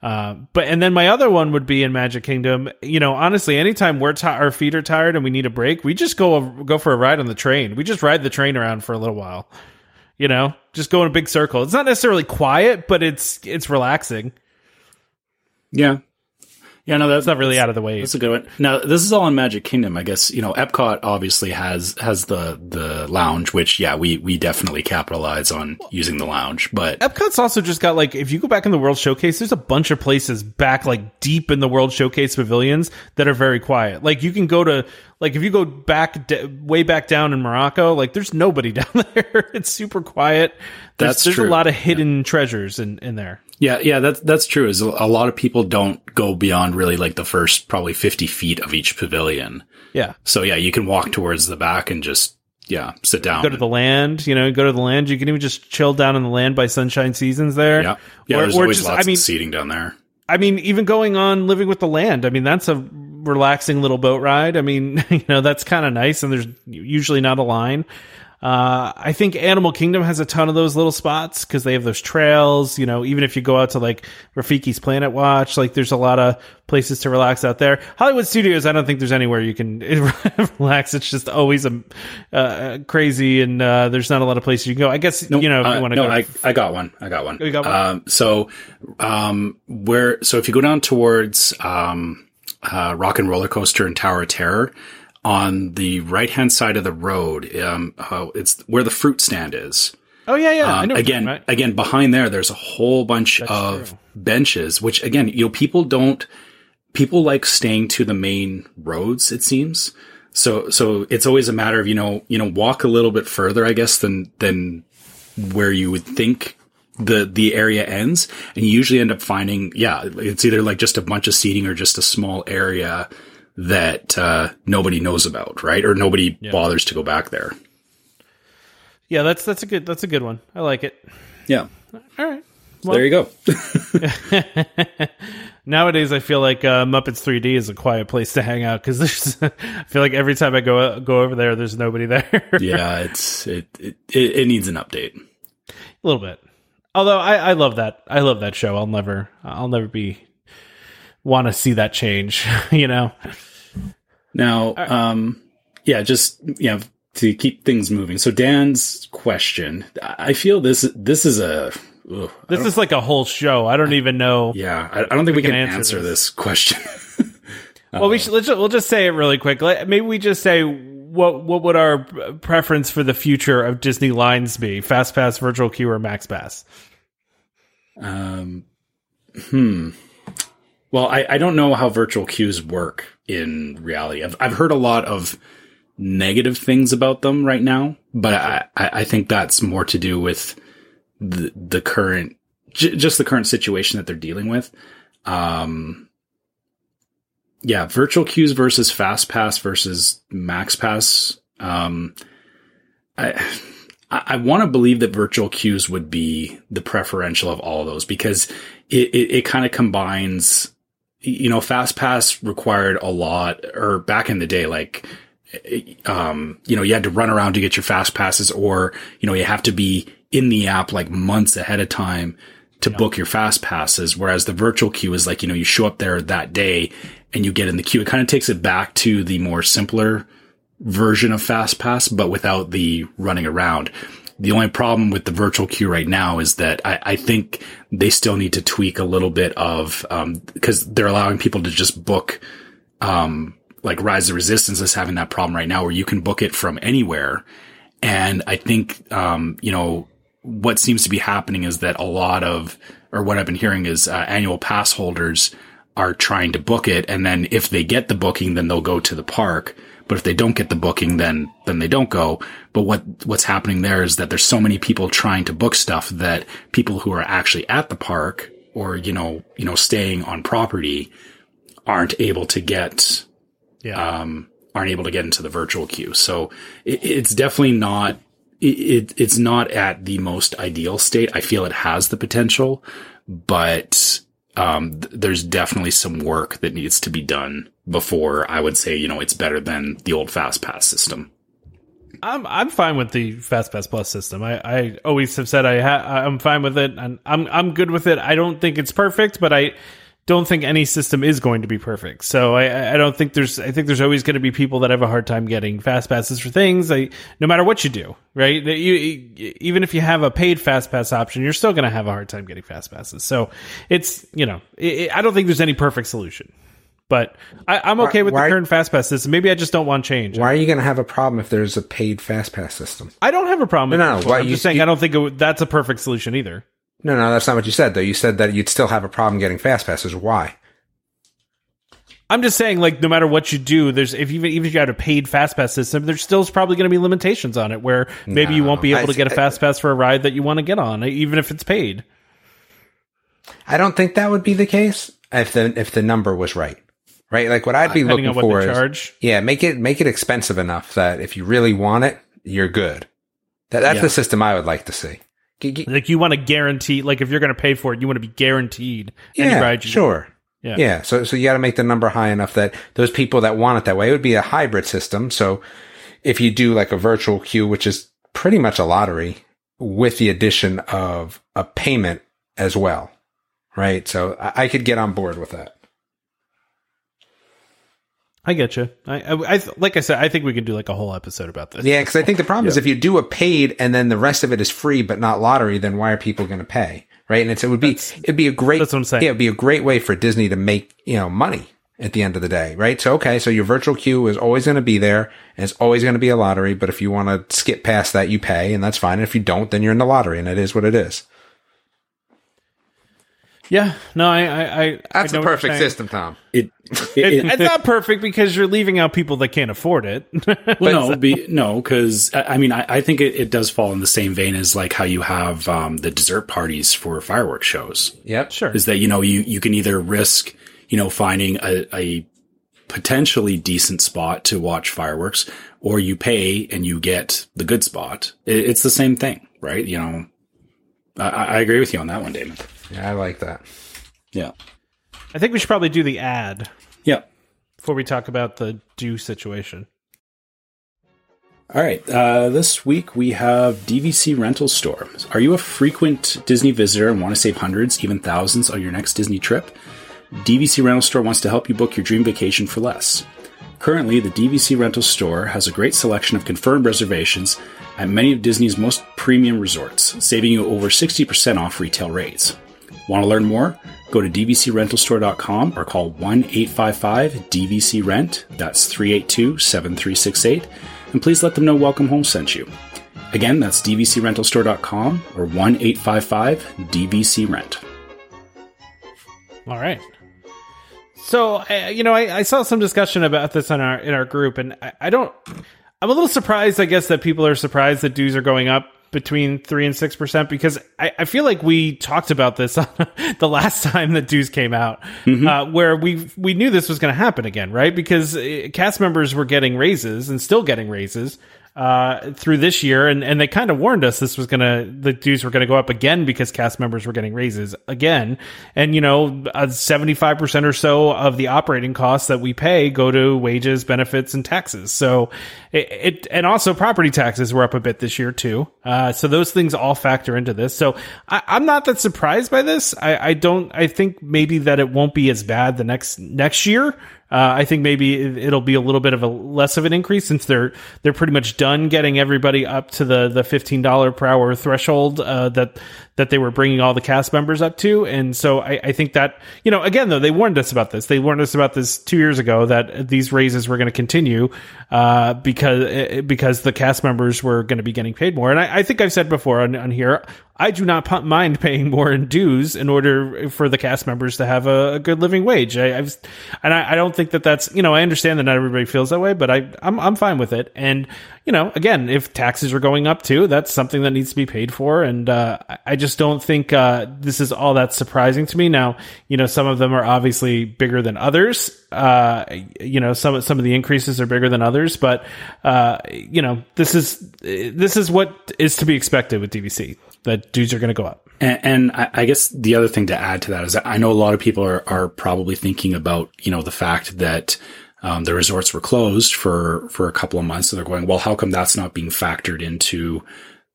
S1: Uh, but and then my other one would be in Magic Kingdom. You know, honestly, anytime we're ti our feet are tired and we need a break, we just go go for a ride on the train. We just ride the train around for a little while. You know, just go in a big circle. It's not necessarily quiet, but it's it's relaxing.
S2: Yeah. Yeah, no, that's
S1: not really out of the way.
S2: That's a good one. Now, this is all in Magic Kingdom. I guess you know Epcot obviously has has the the lounge, which yeah, we we definitely capitalize on using the lounge. But
S1: Epcot's also just got like if you go back in the World Showcase, there's a bunch of places back like deep in the World Showcase pavilions that are very quiet. Like you can go to like if you go back d- way back down in Morocco, like there's nobody <laughs> down there. it's super quiet. There's,
S2: That's
S1: there's
S2: true.
S1: a lot of hidden treasures in in there.
S2: Yeah, yeah, that's that's true. Is a lot of people don't go beyond really like the first probably fifty feet of each pavilion.
S1: Yeah.
S2: So yeah, you can walk towards the back and just yeah sit down.
S1: Go to the land, you know, go to the land. You can even just chill down in the land by Sunshine Seasons there.
S2: yeah, yeah.
S1: Or-
S2: there's
S1: or
S2: always
S1: just-
S2: lots
S1: I mean,
S2: of seating down there.
S1: I mean, even going on living with the land. I mean, that's a relaxing little boat ride. I mean, <laughs> you know, that's kind of nice, and there's usually not a line. Uh, I think Animal Kingdom has a ton of those little spots because they have those trails. You know, even if you go out to like Rafiki's Planet Watch, like there's a lot of places to relax out there. Hollywood Studios, I don't think there's anywhere you can <laughs> relax. It's just always a uh, crazy, and uh, there's not a lot of places you can go. I guess you know if
S2: Uh,
S1: you want to
S2: no,
S1: go.
S2: I, I got one. I got one.
S1: You got one?
S2: Um, so, um, where, so if you go down towards, um, uh, Rock and Roller Coaster and Tower of Terror, on the right hand side of the road, um, uh, it's where the fruit stand is.
S1: oh yeah, yeah. I
S2: Um,
S1: know what you're
S2: again, again, behind there, there's a whole bunch of
S1: true.
S2: benches, which again, you know, people don't, people like staying to the main roads, it seems. So, so it's always a matter of, you know, you know, walk a little bit further, I guess, than, than where you would think the, the area ends. And you usually end up finding, yeah, it's either like just a bunch of seating or just a small area that, uh, nobody knows about, right? Or nobody bothers to go back there.
S1: Yeah, that's that's a good that's a good one. I like it.
S2: Yeah.
S1: All right.
S2: So there you go. <laughs>
S1: Nowadays, I feel like uh, Muppets 3D is a quiet place to hang out because there's. <laughs> I feel like every time I go go over there, there's nobody there. <laughs>
S2: yeah, it's it, it it it needs an update.
S1: a little bit. Although I, I love that. I love that show. I'll never. I'll never be want to see that change. <laughs> You know.
S2: Now, um, yeah, just yeah, to keep things moving. So Dan's question, I feel this this is a ugh,
S1: This is like a whole show. I don't even know.
S2: yeah. I, I don't think we,
S1: can
S2: can,
S1: answer
S2: answer,
S1: this.
S2: this, question. <laughs>
S1: Well, we should. Let's we'll just say it really quick. Maybe we just say what what would our preference for the future of Disney lines be? Fast Pass, Virtual Queue, or Max Pass?
S2: um, hmm. Well, I, I don't know how virtual queues work in reality. I've I've heard a lot of negative things about them right now, but I I, think that's more to do with the the current j- just the current situation that they're dealing with. Um, yeah, virtual queues versus fast pass versus max pass. Um, I I, I want to believe that virtual queues would be the preferential of all of those because it it, it kind of combines. You know, fast pass required a lot, or back in the day, like um, you know, you had to run around to get your fast passes or, you know, you have to be in the app like months ahead of time to book your fast passes. Whereas the virtual queue is like, you know, you show up there that day and you get in the queue. It kind of takes it back to the more simpler version of fast pass, but without the running around. The only problem with the virtual queue right now is that I, I think they still need to tweak a little bit of, um, because they're allowing people to just book, um, like Rise of Resistance is having that problem right now where you can book it from anywhere. And I think, um, you know, what seems to be happening is that a lot of, or what I've been hearing is, uh, annual pass holders are trying to book it. And then if they get the booking, then they'll go to the park. But if they don't get the booking, then, then they don't go. But what, what's happening there is that there's so many people trying to book stuff that people who are actually at the park or, you know, you know, staying on property aren't able to get
S1: Yeah.
S2: um, aren't able to get into the virtual queue. So it, it's definitely not, it, it, it's not at the most ideal state. I feel it has the potential, but, um, th- there's definitely some work that needs to be done before I would say, you know, it's better than the old fast pass system.
S1: I'm I'm fine with the Fast Pass Plus system. I, I always have said I ha- I'm fine with it, and I'm I'm good with it. I don't think it's perfect, but I don't think any system is going to be perfect. So I I don't think there's I think there's always going to be people that have a hard time getting fast passes for things. No matter what you do, right? You- even if you have a paid fast pass option, you're still going to have a hard time getting fast passes. So it's you know it, I don't think there's any perfect solution. But I, I'm okay with
S3: why-
S1: the current fast pass system. Maybe I just don't want change.
S3: Why are you going to have a problem if there's a paid fast pass system?
S1: I don't have a problem. with
S3: No, no, why
S1: I'm
S3: you-
S1: just saying
S3: you-
S1: I don't think it, would- that's a perfect solution either.
S3: No, no, that's not what you said, though. You said that you'd still have a problem getting fast passes. Why?
S1: I'm just saying, like, no matter what you do, there's if even even if you had a paid fast pass system, there's still probably going to be limitations on it where maybe you won't be able
S3: I-
S1: to get a fast pass for a ride that you want to get on, even if it's paid.
S3: I don't think that would be the case if the if the number was right. Right? Like what I'd be
S1: Depending
S3: looking for is
S1: charge.
S3: yeah, make it make it expensive enough that if you really want it, you're good. That, that's
S2: Yeah.
S3: the system I would like to see. G- g-
S1: Like you want to guarantee, like if you're going to pay for it, you want to be guaranteed
S3: yeah. Sure.
S1: Yeah.
S3: Yeah. So so you got to make the number high enough that those people that want it that way it would be a hybrid system. So if you do like a virtual queue, which is pretty much a lottery with the addition of a payment as well. Right. So I, I could get on board with that.
S1: I get you. I, I, I, like I said, I think we can do like a whole episode about this.
S3: Yeah, because I think the problem is if you do a paid and then the rest of it is free but not lottery, then why are people going to pay? Right? And it's, it would be it'd be a great
S1: That's what I'm saying.
S3: yeah, it'd be a great way for Disney to make you know money at the end of the day, right? So okay, so your virtual queue is always going to be there and it's always going to be a lottery. But if you want to skip past that, you pay, and that's fine. And if you don't, then you're in the lottery, and it is what it is.
S1: Yeah. No, I, I, I
S3: That's
S1: I know
S3: a perfect system, Tom.
S2: It,
S1: It,
S2: it,
S1: it's not perfect because you're leaving out people that can't afford it. <laughs>
S2: well, no, be, no, because I I mean, I, I think it, it does fall in the same vein as like how you have um, the dessert parties for fireworks shows.
S3: Yep.
S1: sure.
S2: Is that you know you you can either risk you know finding a, a potentially decent spot to watch fireworks, or you pay and you get the good spot. It, it's the same thing, right? You know, I, I agree with you on that one, Damon.
S3: Yeah, I like that.
S2: Yeah,
S1: I think we should probably do the ad
S2: yeah.
S1: before we talk about the due situation.
S2: All right. Uh, this week we have DVC Rental Store. Are you a frequent Disney visitor and want to save hundreds, even thousands on your next Disney trip? DVC Rental Store wants to help you book your dream vacation for less. Currently, the DVC Rental Store has a great selection of confirmed reservations at many of Disney's most premium resorts, saving you over 60% off retail rates. Want to learn more? Go to dvcrentalstore.com or call 1 855 DVC Rent, that's 382 7368, and please let them know Welcome Home sent you. Again, that's dvcrentalstore.com or 1 855 DVC Rent.
S1: All right. So, uh, you know, I, I saw some discussion about this in our in our group, and I, I don't. I'm a little surprised, I guess, that people are surprised that dues are going up between three and six percent because I, I feel like we talked about this <laughs> the last time that dues came out, uh, where we we knew this was going to happen again, right? Because uh, cast members were getting raises and still getting raises uh, through this year, and, and they kind of warned us this was gonna the dues were gonna go up again because cast members were getting raises again, and you know seventy five percent or so of the operating costs that we pay go to wages, benefits, and taxes. So it, it and also property taxes were up a bit this year too. Uh, so those things all factor into this. So I, I'm not that surprised by this. I, I don't. I think maybe that it won't be as bad the next next year. Uh, I think maybe it'll be a little bit of a less of an increase since they're they're pretty much done getting everybody up to the the fifteen dollar per hour threshold uh, that that they were bringing all the cast members up to, and so I, I think that you know again though they warned us about this. They warned us about this two years ago that these raises were going to continue uh, because eh, because the cast members were going to be getting paid more. And I, I think I've said before on, on here, I do not mind paying more in dues in order for the cast members to have a, a good living wage. I, I've and I, I don't think that that's you know I understand that not everybody feels that way, but I I'm I'm fine with it. And you know again, if taxes are going up too, that's something that needs to be paid for. And uh, I- I just don't think uh, this is all that surprising to me. Now you know some of them are obviously bigger than others. Uh, you know some some of the increases are bigger than others, but uh, you know this is this is what is to be expected with DVC. That dues are going to go up.
S2: And, and I, I guess the other thing to add to that is that I know a lot of people are, are probably thinking about, you know, the fact that um, the resorts were closed for, for a couple of months. So they're going, well, how come that's not being factored into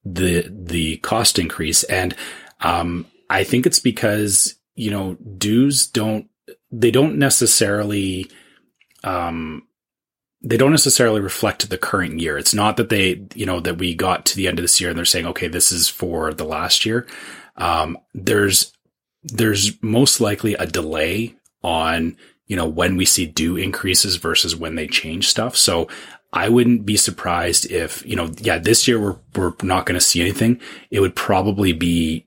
S2: the, the cost increase? And, um, I think it's because, you know, dues don't, they don't necessarily, um, they don't necessarily reflect the current year. It's not that they, you know, that we got to the end of this year and they're saying, okay, this is for the last year. Um, there's, there's most likely a delay on, you know, when we see due increases versus when they change stuff. So I wouldn't be surprised if, you know, yeah, this year we're, we're not going to see anything. It would probably be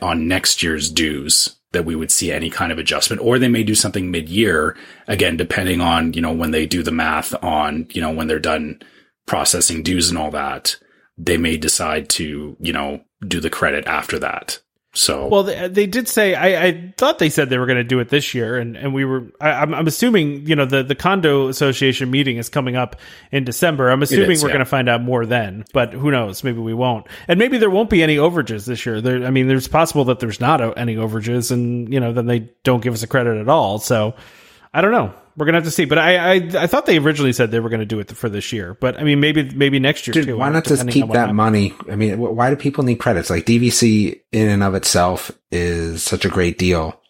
S2: on next year's dues that we would see any kind of adjustment, or they may do something mid year, again, depending on, you know, when they do the math on, you know, when they're done processing dues and all that, they may decide to, you know, do the credit after that. So,
S1: Well, they, they did say I, I thought they said they were going to do it this year, and, and we were. I, I'm, I'm assuming you know the the condo association meeting is coming up in December. I'm assuming
S2: is,
S1: we're
S2: yeah.
S1: going to find out more then, but who knows? Maybe we won't, and maybe there won't be any overages this year. There, I mean, there's possible that there's not any overages, and you know then they don't give us a credit at all. So I don't know. We're gonna have to see. But I I, I thought they originally said they were going to do it for this year. But I mean, maybe maybe next year
S3: Dude,
S1: too.
S3: why not just keep that
S1: happens.
S3: money? I mean, why do people need credits? Like DVC in and of itself is such a great deal.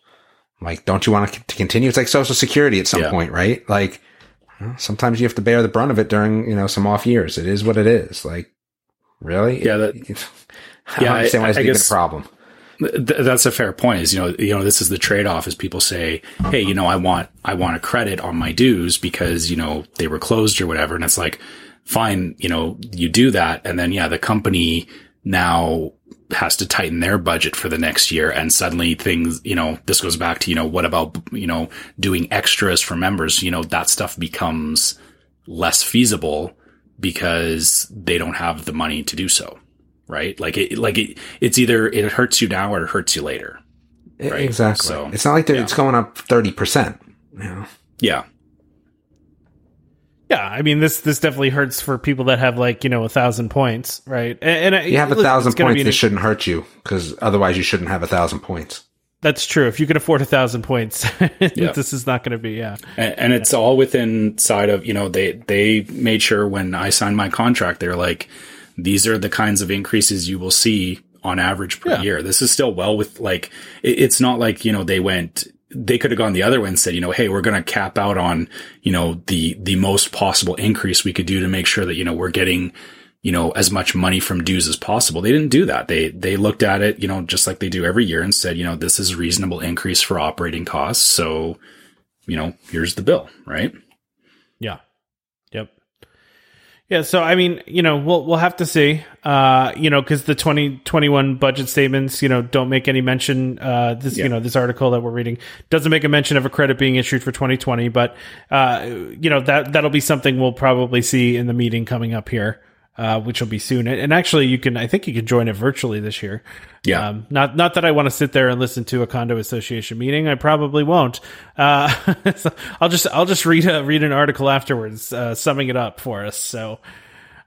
S3: Like, don't you want to to continue? It's like Social Security at some
S2: Yeah.
S3: point, right? Like, sometimes you have to bear the brunt of it during, you know, some off years. It is what it is. Like, really?
S2: Yeah, that- <laughs>
S3: I
S2: Yeah,
S3: don't understand
S2: I-
S3: why it's
S2: I
S3: even a
S2: guess-
S3: problem.
S2: Th- that's a fair point. Is you know you know this is the trade off. Is people say, hey, you know, I want I want a credit on my dues because you know they were closed or whatever, and it's like, fine, you know, you do that, and then yeah, the company now has to tighten their budget for the next year, and suddenly things, you know, this goes back to you know what about you know doing extras for members? You know, that stuff becomes less feasible because they don't have the money to do so. Right? Like it, like it, it's either it hurts you now or it hurts you later. Right.
S3: Exactly.
S2: So,
S3: it's not like
S2: yeah.
S3: it's going up 30%. You know?
S2: Yeah.
S1: Yeah, I mean this this definitely hurts for people that have like you know a thousand points, right? And, and
S3: You have a
S1: listen,
S3: thousand points,
S1: be
S3: it shouldn't hurt you because otherwise you shouldn't have a thousand points.
S1: That's true. If you can afford a thousand points, <laughs>
S2: Yeah.
S1: this is not going to be. Yeah,
S2: And, and it's all within side of, you know, they, they made sure when I signed my contract, they're like, these are the kinds of increases you will see on average per
S1: Yeah.
S2: year. This is still well with like, it, it's not like, you know, they went, they could have gone the other way and said, you know, hey, we're going to cap out on, you know, the, the most possible increase we could do to make sure that, you know, we're getting, you know, as much money from dues as possible. They didn't do that. They, they looked at it, you know, just like they do every year and said, you know, this is a reasonable increase for operating costs. So, you know, here's the bill, right?
S1: yeah, yep, yeah. So I mean, you know, we'll we'll have to see. Uh, you know, because the twenty twenty one budget statements, you know, don't make any mention. Uh, this
S2: Yeah.
S1: you know this article that we're reading doesn't make a mention of a credit being issued for twenty twenty, but uh, you know that that'll be something we'll probably see in the meeting coming up here. Uh, which will be soon, and actually, you can. I think you can join it virtually this year.
S2: Yeah.
S1: Um, not not that I want to sit there and listen to a condo association meeting. I probably won't. Uh, <laughs> so I'll just I'll just read a, read an article afterwards, uh, summing it up for us. So,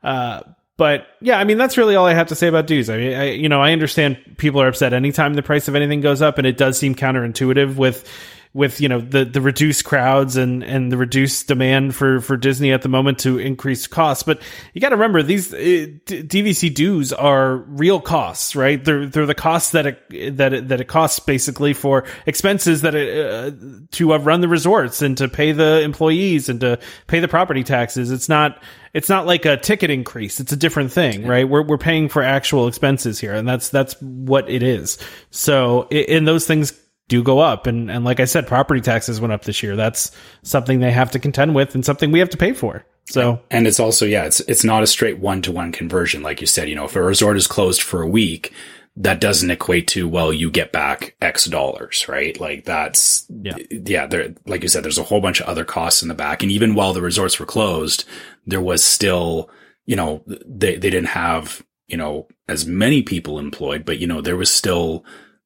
S1: uh, but yeah, I mean that's really all I have to say about dues. I mean, I, you know, I understand people are upset anytime the price of anything goes up, and it does seem counterintuitive with with you know the the reduced crowds and and the reduced demand for for Disney at the moment to increase costs. But you got to remember these uh, DVC dues are real costs, right? They're they're the costs that it that it, that it costs basically for expenses that it, uh, to uh, run the resorts and to pay the employees and to pay the property taxes. It's not it's not like a ticket increase. It's a different thing, right? We're we're paying for actual expenses here, and that's that's what it is. So, i- and those things do go up, and and like I said, property taxes went up this year. That's something they have to contend with, and something we have to pay for. So,
S2: And it's also, yeah, it's, it's not a straight one to one conversion. Like you said, you know, if a resort is closed for a week, that doesn't equate to, well, you get back X dollars, right? Like that's,
S1: Yeah.
S2: yeah, there, like you said, there's a whole bunch of other costs in the back. And even while the resorts were closed, there was still, you know, they, they didn't have, you know, as many people employed, but you know, there was still,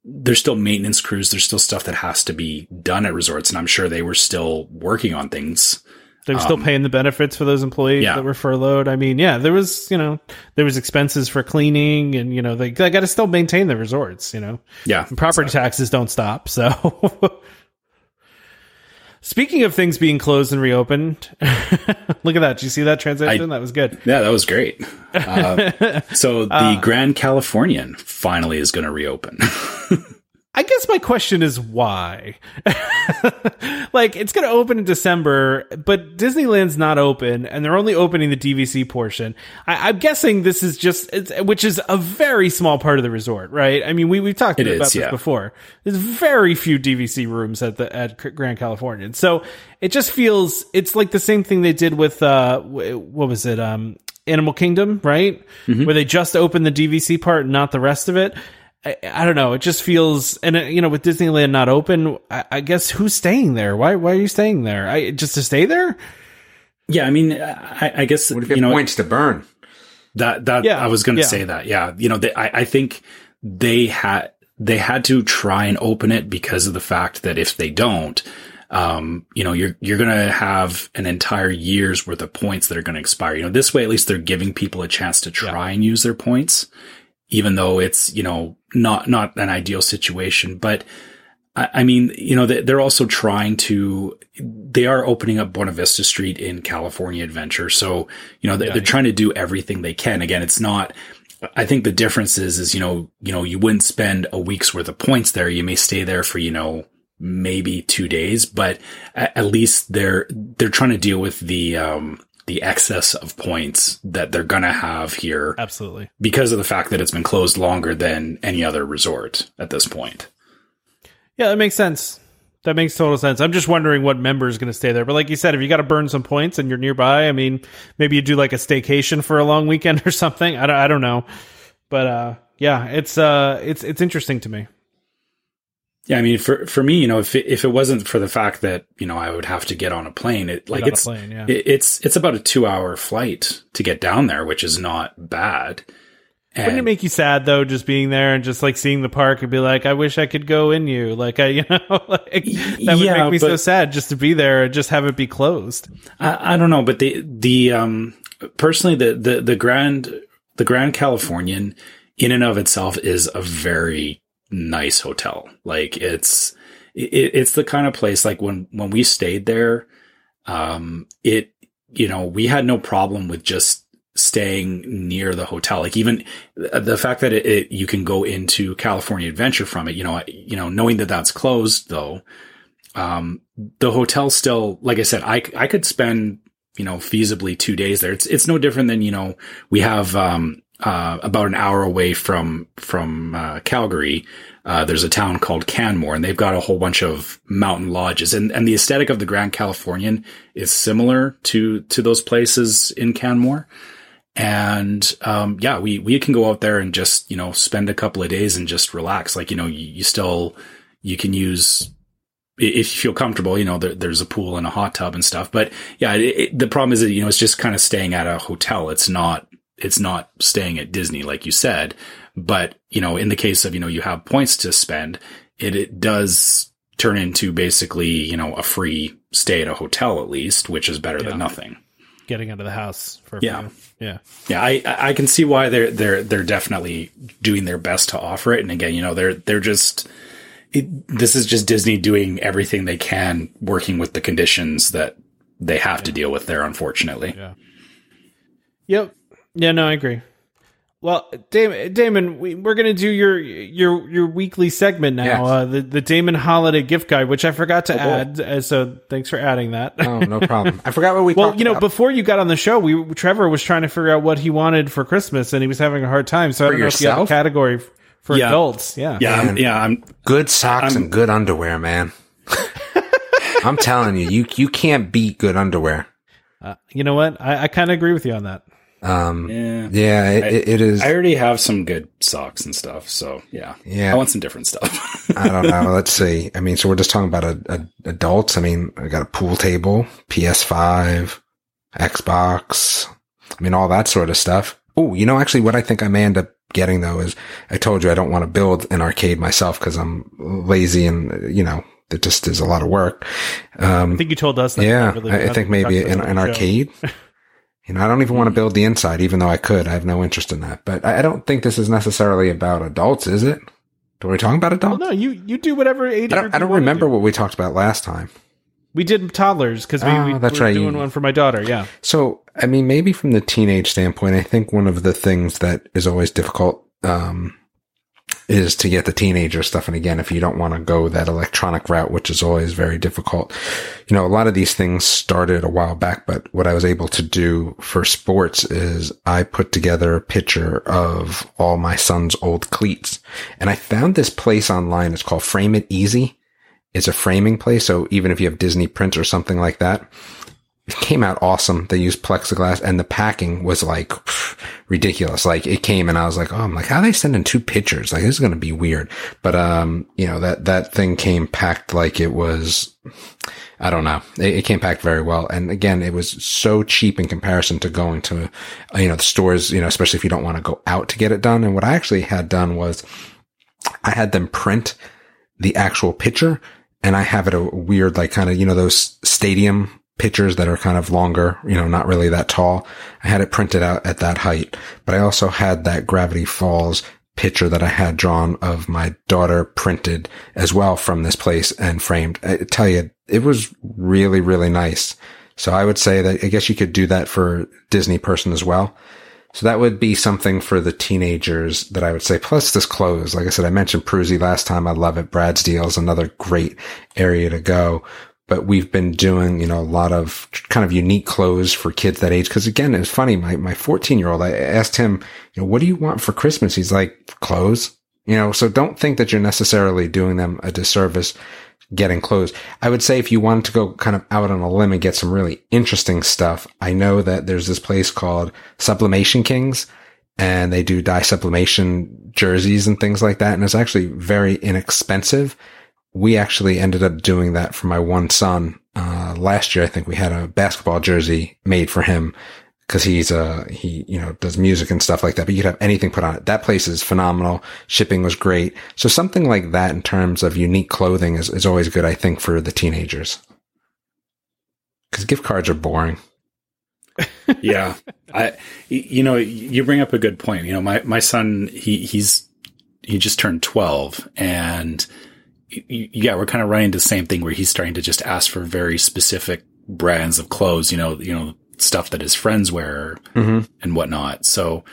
S2: there's still maintenance crews. There's still stuff that has to be done at resorts. And I'm sure they were still working on things.
S1: they're still um, paying the benefits for those employees
S2: yeah.
S1: that were furloughed. I mean, yeah, there was you know there was expenses for cleaning, and you know they, they got to still maintain the resorts. You know,
S2: Yeah.
S1: And property taxes don't stop. So, <laughs> speaking of things being closed and reopened, <laughs> look at that. Did you see that transition? that was good.
S2: Yeah, that was great. Uh, <laughs> so the Grand Californian finally is going to reopen. <laughs>
S1: I guess my question is why? <laughs> like, it's going to open in December, but Disneyland's not open, and they're only opening the DVC portion. I, I'm guessing this is just, it's, which is a very small part of the resort, right? I mean, we we've talked
S2: It
S1: about
S2: is,
S1: this
S2: yeah.
S1: before. There's very few DVC rooms at the at Grand Californian, so it just feels it's like the same thing they did with uh, wh- what was it, um, Animal Kingdom, right?
S2: Mm-hmm.
S1: Where they just opened the DVC part, and not the rest of it. I, I don't know. It just feels, and uh, you know, with Disneyland not open, I, I guess who's staying there? Why? Why are you staying there? I just to stay there?
S2: yeah, I mean, I, I guess
S3: What if you
S2: you know
S3: points to burn?
S2: that that
S1: Yeah,
S2: I was going to
S1: yeah.
S2: say that. Yeah, you know, they, I I think they had they had to try and open it because of the fact that if they don't. Um, you know, you're, you're going to have an entire year's worth of points that are going to expire. You know, this way, at least they're giving people a chance to try and use their points, even though it's, you know, not, not an ideal situation. But, I, I mean, you know, they, they're also trying to, they are opening up Buena Vista Street in California Adventure. So, you know, they're,
S1: Yeah.
S2: they're trying to do everything they can. Again, it's not, I think the difference is, is, you know, you know, you wouldn't spend a week's worth of points there. You may stay there for, you know, maybe two days, but at, at least they're, they're trying to deal with the, um, the excess of points that they're going to have here
S1: Absolutely.
S2: because of the fact that it's been closed longer than any other resort at this point.
S1: Yeah, that makes sense. That makes total sense. I'm just wondering what member is going to stay there. But like you said, if you got to burn some points and you're nearby, I mean, maybe you do like a staycation for a long weekend <laughs> or something. I don't, I don't know. But uh, yeah, it's uh, it's it's interesting to me.
S2: Yeah, I mean, for for me, you know, if it, if it wasn't for the fact that you know I would have to get on a plane, it like it's
S1: plane, yeah.
S2: it, it's it's about a two hour flight to get down there, which is not bad.
S1: Wouldn't it make you sad though, just being there and just like seeing the park and be like, I wish I could go in you, like I, <laughs> you know, <laughs> like that would
S2: Yeah,
S1: make me so sad just to be there and just have it be closed.
S2: I, I don't know, but the the um personally the the the Grand the Grand Californian in and of itself is a very nice hotel. Like it's it, it's the kind of place like when when we stayed there, um it you know we had no problem with just staying near the hotel. Like even the fact that it, it you can go into California Adventure from it, you know, you know, knowing that that's closed though, um, the hotel still, like I said, I, I could spend, you know, feasibly two days there. It's, it's no different than, you know, we have, um, uh, about an hour away from, from, uh, Calgary. Uh, there's a town called Canmore and they've got a whole bunch of mountain lodges and, and the aesthetic of the Grand Californian is similar to, to those places in Canmore. And, um, yeah, we, we can go out there and just, you know, spend a couple of days and just relax. Like, you know, you, you still, you can use if you feel comfortable, you know, there, there's a pool and a hot tub and stuff. But yeah, it, it, the problem is that, you know, it's just kind of staying at a hotel. It's not, it's not staying at Disney, like you said. But, you know, in the case of, you know, you have points to spend, it, it does turn into basically, you know, a free stay at a hotel at least, which is better
S1: Yeah.
S2: than nothing.
S1: Getting out of the house for a
S2: Yeah.
S1: few. Yeah.
S2: Yeah, I I can see why they're they're they're definitely doing their best to offer it. And again, you know, they're they're just it, this is just Disney doing everything they can, working with the conditions that they have to deal with there. Unfortunately,
S1: Yeah. Yep. Yeah, no, I agree. Well, Damon, Damon we, we're going to do your your your weekly segment now,
S3: Yes.
S1: uh, the the Damon Holiday gift guide, which I forgot to
S3: boy.
S1: add. Uh, so thanks for adding that.
S3: Oh, no <laughs> problem. I forgot what we
S1: well,
S3: talked
S1: you know,
S3: about.
S1: before you got on the show, we Trevor was trying to figure out what he wanted for Christmas, and he was having a hard time. So I don't know if you have a category for
S2: Yeah.
S1: adults. Yeah,
S2: yeah, I'm, yeah, I'm
S3: good socks
S2: I'm-
S3: and good underwear, man. <laughs> I'm telling you, you you can't beat good underwear.
S1: Uh, you know what? I, I kind of agree with you on that.
S3: Um,
S2: yeah.
S3: yeah, it, it, it is.
S2: I already have some good socks and stuff, so yeah,
S3: Yeah.
S2: I want some different stuff.
S3: I don't <laughs> know. Let's see. I mean, so we're just talking about a, a, adults. I mean, I got a pool table, PS5, Xbox. I mean, all that sort of stuff. Oh, you know, actually, what I think I may end up getting though is I told you I don't want to build an arcade myself because I'm lazy and you know it just is a lot of work. Um,
S1: I think you told us that.
S3: yeah,
S1: privately.
S3: I, I think maybe
S1: talked
S3: an, an
S1: it on the show.
S3: arcade. <laughs> You know, I don't even want to build the inside, even though I could. I have no interest in that. But I I don't think this is necessarily about adults, is it? Are we talking about
S1: Well,
S3: adults?
S1: no, you you do whatever age.
S3: I don't, I don't remember
S1: do.
S3: what we talked about last time.
S1: We did toddlers because we,
S3: Oh,
S1: we
S3: that's
S1: were
S3: right,
S1: doing one for my daughter. Yeah,
S3: So, I mean, maybe from the teenage standpoint, I think one of the things that is always difficult, um, is to get the teenager stuff. And again, if you don't want to go that electronic route, which is always very difficult, you know, a lot of these things started a while back, but what I was able to do for sports is I put together a picture of all my son's old cleats. And I found this place online. It's called Frame It Easy. It's a framing place. So even if you have Disney print or something like that, it came out awesome. They used plexiglass and the packing was like pff, ridiculous. Like it came and I was like, oh, I'm like, how are they sending two pictures? Like this is going to be weird. But, um, you know, that, that thing came packed like it was, I don't know. It, it came packed very well. And again, it was so cheap in comparison to going to, uh, you know, the stores, you know, especially if you don't want to go out to get it done. And what I actually had done was I had them print the actual picture and I have it a weird, like kind of, you know, those stadium pictures that are kind of longer, you know, not really that tall. I had it printed out at that height, but I also had that Gravity Falls picture that I had drawn of my daughter printed as well from this place and framed. I tell you, it was really, really nice. So I would say that I guess you could do that for Disney person as well. So that would be something for the teenagers that I would say. Plus this clothes. Like I said, I mentioned Pruzy last time. I love it. Brad's deal is another great area to go. But we've been doing, you know, a lot of kind of unique clothes for kids that age. Cause again, it's funny. My, my 14 year old, I asked him, you know, what do you want for Christmas? He's like, clothes, you know, so don't think that you're necessarily doing them a disservice getting clothes. I would say if you wanted to go kind of out on a limb and get some really interesting stuff, I know that there's this place called Sublimation Kings and they do dye sublimation jerseys and things like that. And it's actually very inexpensive we actually ended up doing that for my one son. Uh, last year, I think we had a basketball jersey made for him because he's uh he you know does music and stuff like that but you could have anything put on it. That place is phenomenal. Shipping was great. So something like that in terms of unique clothing is, is always good i think for the teenagers. Because gift cards are boring. <laughs>
S2: Yeah. I you know you bring up a good point. You know my my son he he's he just turned 12 and yeah, we're kind of running the same thing where he's starting to just ask for very specific brands of clothes, you know, you know, stuff that his friends wear mm-hmm. and whatnot. So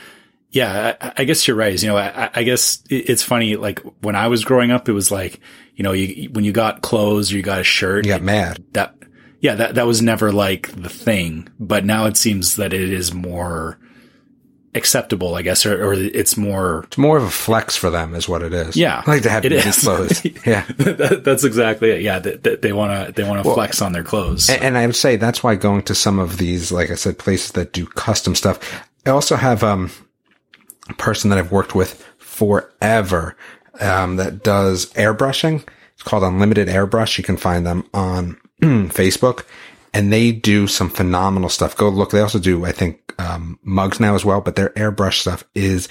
S2: yeah, I, I, guess you're right. You know, I, I, guess it's funny. Like when I was growing up, it was like, you know, you, when you got clothes or you got a shirt,
S3: you got mad.
S2: That, yeah, that, that was never like the thing. But now it seems that it is more, acceptable, I guess, or, or, it's more.
S3: It's more of a flex for them, is what it is.
S2: Yeah,
S3: I like to have it is. clothes. <laughs> Yeah, <laughs>
S2: that, that's exactly it. Yeah, they want to they want to well, flex on their clothes.
S3: So. And, and, I would say that's why going to some of these, like I said, places that do custom stuff. I also have um, a person that I've worked with forever um, that does airbrushing. It's called Unlimited Airbrush. You can find them on <clears throat> Facebook and they do some phenomenal stuff. Go look. They also do, I think, um, mugs now as well, but their airbrush stuff is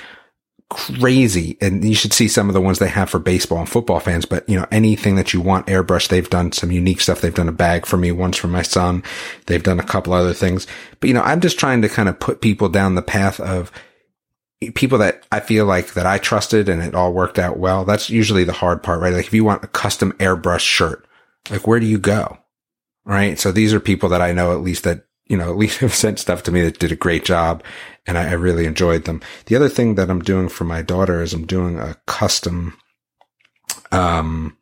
S3: crazy. And you should see some of the ones they have for baseball and football fans. But you know, anything that you want airbrush, they've done some unique stuff. They've done a bag for me once for my son. They've done a couple other things. But you know, I'm just trying to kind of put people down the path of people that I feel like that I trusted and it all worked out well. That's usually the hard part, right? Like if you want a custom airbrush shirt, like where do you go? Right? So these are people that I know at least that, you know, at least <laughs> have sent stuff to me that did a great job and I, I really enjoyed them. The other thing that I'm doing for my daughter is I'm doing a custom, um,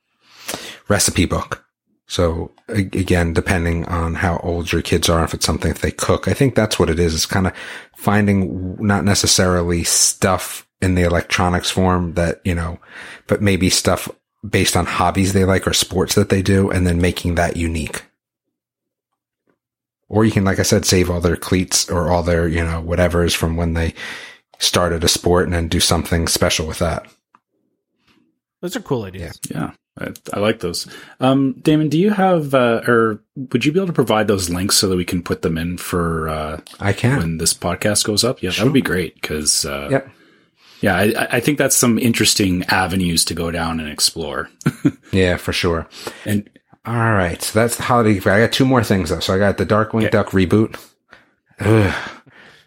S3: recipe book. So again, depending on how old your kids are, if it's something that they cook, I think that's what it is. It's kind of finding not necessarily stuff in the electronics form that, you know, but maybe stuff based on hobbies they like or sports that they do and then making that unique. Or you can, like I said, save all their cleats or all their, you know, whatever's from when they started a sport and then do something special with that.
S1: Those are cool ideas.
S2: Yeah. yeah I, I, like those. Um, Damon, do you have, uh, or would you be able to provide those links so that we can put them in for, uh,
S3: I can
S2: when this podcast goes up? Yeah, sure. that would be great. Cause, uh,
S3: yep.
S2: yeah, I, I think that's some interesting avenues to go down and explore. <laughs>
S3: yeah, for sure.
S2: And
S3: all right, so that's the holiday. I got two more things though. So I got the Darkwing Duck reboot. Ugh.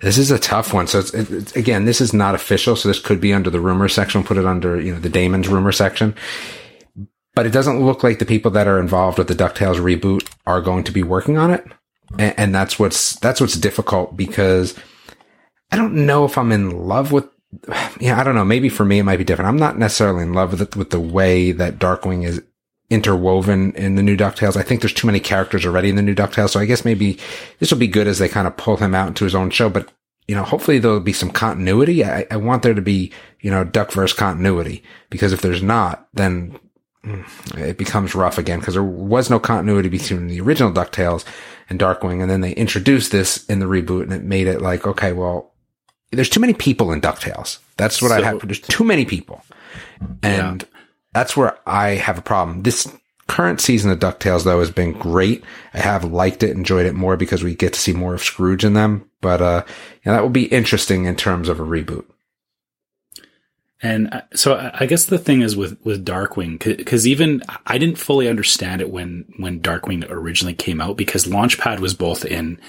S3: This is a tough one. So it's, it, again, this is not official. So this could be under the rumor section. Put it under you know the Damon's rumor section. But it doesn't look like the people that are involved with the Ducktales reboot are going to be working on it, and, and that's what's that's what's difficult because I don't know if I'm in love with <sighs> yeah, I don't know. Maybe for me it might be different. I'm not necessarily in love with it, with the way that Darkwing is interwoven in the new DuckTales. I think there's too many characters already in the new DuckTales. So I guess maybe this will be good as they kind of pull him out into his own show. But, you know, hopefully there'll be some continuity. I, I want there to be, you know, Duckverse continuity because if there's not, then mm, it becomes rough again because there was no continuity between the original DuckTales and Darkwing. And then they introduced this in the reboot and it made it like, okay, well, there's too many people in DuckTales. That's what so, I have. There's too many people. And yeah that's where I have a problem. This current season of DuckTales though has been great. I have liked it, enjoyed it more because we get to see more of Scrooge in them. But, uh, you know, that will be interesting in terms of a reboot.
S2: And uh, so I guess the thing is with, with Darkwing, cause even I didn't fully understand it when, when Darkwing originally came out because Launchpad was both in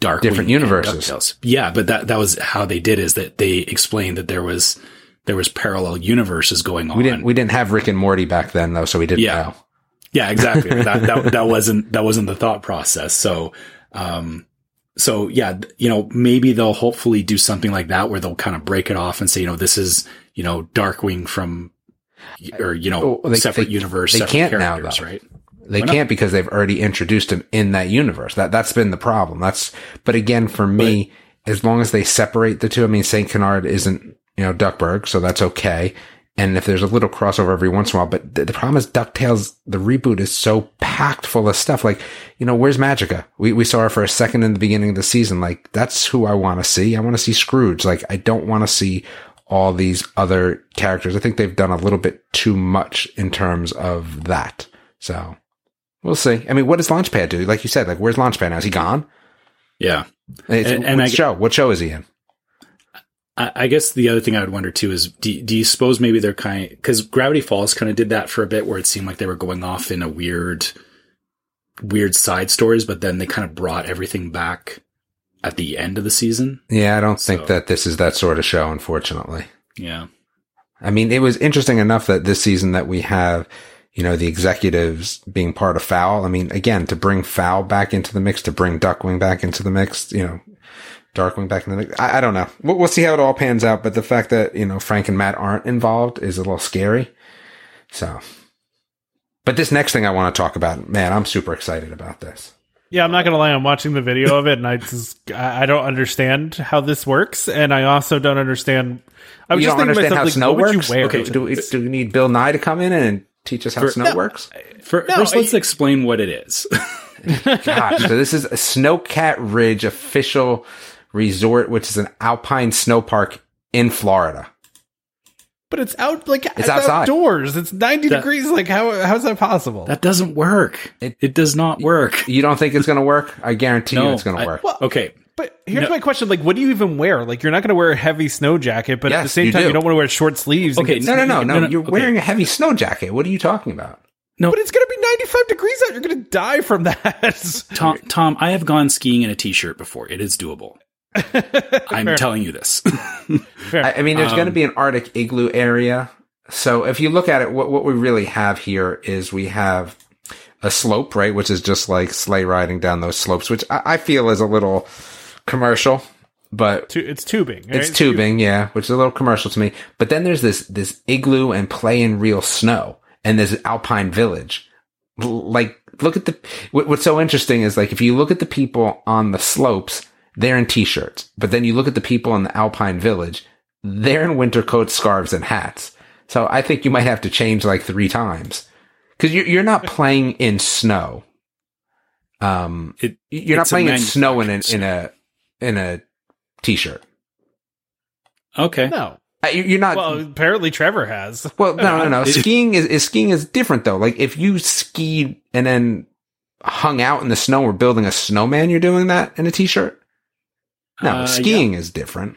S2: Darkwing
S3: different universes.
S2: Yeah. But that, that was how they did is that they explained that there was, there was parallel universes going on.
S3: We didn't we didn't have Rick and Morty back then though, so we didn't
S2: Yeah.
S3: know.
S2: Yeah, exactly. <laughs> that, that that wasn't that wasn't the thought process. So, um, so yeah, you know, maybe they'll hopefully do something like that where they'll kind of break it off and say, you know, this is you know Darkwing from, or you know,
S3: Oh, they-
S2: separate
S3: they-
S2: universe,
S3: they
S2: separate
S3: can't now, though.
S2: right?
S3: They
S2: Why
S3: can't because they've already introduced him in that universe. That that's been the problem. That's but again for me, as long as they separate the two, I mean Saint Canard isn't you know Duckburg, so that's okay. And if there's a little crossover every once in a while, but the, the problem is Ducktales, the reboot is so packed full of stuff. Like, you know, where's Magica? We we saw her for a second in the beginning of the season. Like, that's who I want to see. I want to see Scrooge. Like, I don't want to see all these other characters. I think they've done a little bit too much in terms of that. So we'll see. I mean, what does Launchpad do? Like you said, like where's Launchpad now? Is he gone?
S2: Yeah.
S3: It's,
S2: And- and
S3: what
S2: I-
S3: show? What show is he in?
S2: I, guess the other thing I would wonder too is, do, do you suppose maybe they're kind because Gravity Falls kind of did that for a bit, where it seemed like they were going off in a weird, weird side stories, but then they kind of brought everything back at the end of the season.
S3: Yeah, I don't think that this is that sort of show, unfortunately.
S2: Yeah.
S3: I mean, it was interesting enough that this season that we have, you know, the executives being part of Foul. I mean, again, to bring Foul back into the mix, to bring Duckwing back into the mix, you know, Darkwing back in the mix. I, I don't know. We'll, we'll see how it all pans out. But the fact that, you know, Frank and Matt aren't involved is a little scary. So, but this next thing I want to talk about, man, I'm super excited about this.
S1: Yeah, I'm not gonna lie. I'm watching the video of it, and I just I I don't understand how this works, and I also don't understand. I was
S3: you
S1: just
S3: don't
S1: thinking to
S3: understand
S1: myself,
S3: how
S1: like,
S3: snow
S1: what would
S3: works? Okay, do we, do we need Bill Nye to come in and teach us how snow
S1: No.
S3: works?
S2: For,
S1: No,
S2: first, let's explain what it is. <laughs>
S3: God, so this is a Snowcat Ridge official resort, which is an alpine snow park in Florida.
S1: But it's out like it's,
S3: outside.
S1: outdoors. It's 90
S2: That-
S1: degrees. Like how how is that possible?
S2: that doesn't work.
S3: It-
S2: It, does not work.
S3: You don't think it's going to work? I guarantee you it's going to
S2: I-
S3: work.
S1: well,
S2: Okay.
S1: but here's
S2: No.
S1: my question: Like, what do you even wear? Like, you're not going to wear a heavy snow jacket, but at the same
S3: you
S1: time,
S3: do.
S1: you don't want to wear short sleeves.
S2: Okay,
S3: no, no, no, no.
S2: no, no,
S3: You're
S2: okay.
S3: wearing a heavy snow jacket. What are you talking about?
S1: No, but it's going to be 95 degrees out. You're going to die from that.
S2: Tom, Tom, I have gone skiing in a t-shirt before. It is doable. <laughs> I'm telling you this. <laughs>
S3: I, I mean, there's
S2: Um,
S3: going to be an Arctic igloo area. So if you look at it, what, what we really have here is we have a slope, right? Which is just like sleigh riding down those slopes, which I, I feel is a little commercial, but
S1: Tu- it's tubing. right?
S3: It's tubing, yeah, which is a little commercial to me. But then there's this this igloo and play in real snow, and this alpine village. L- Like, look at the. What, what's so interesting is like if you look at the people on the slopes, they're in t-shirts, but then you look at the people in the alpine village, they're in winter coats, scarves, and hats. So I think you might have to change like three times because you're you're not playing in snow. Um,
S2: It,
S3: you're not playing in snow in a in a in a t-shirt.
S2: okay.
S1: No.
S3: Uh, you- You're not.
S1: Well,
S3: Well,
S1: apparently Trevor has.
S3: Well, no, no,
S2: no. <laughs>
S3: Skiing is, is skiing is different though. Like if you skied and then hung out in the snow or building a snowman, you're doing that in a t-shirt. No,
S2: Uh,
S3: skiing is different.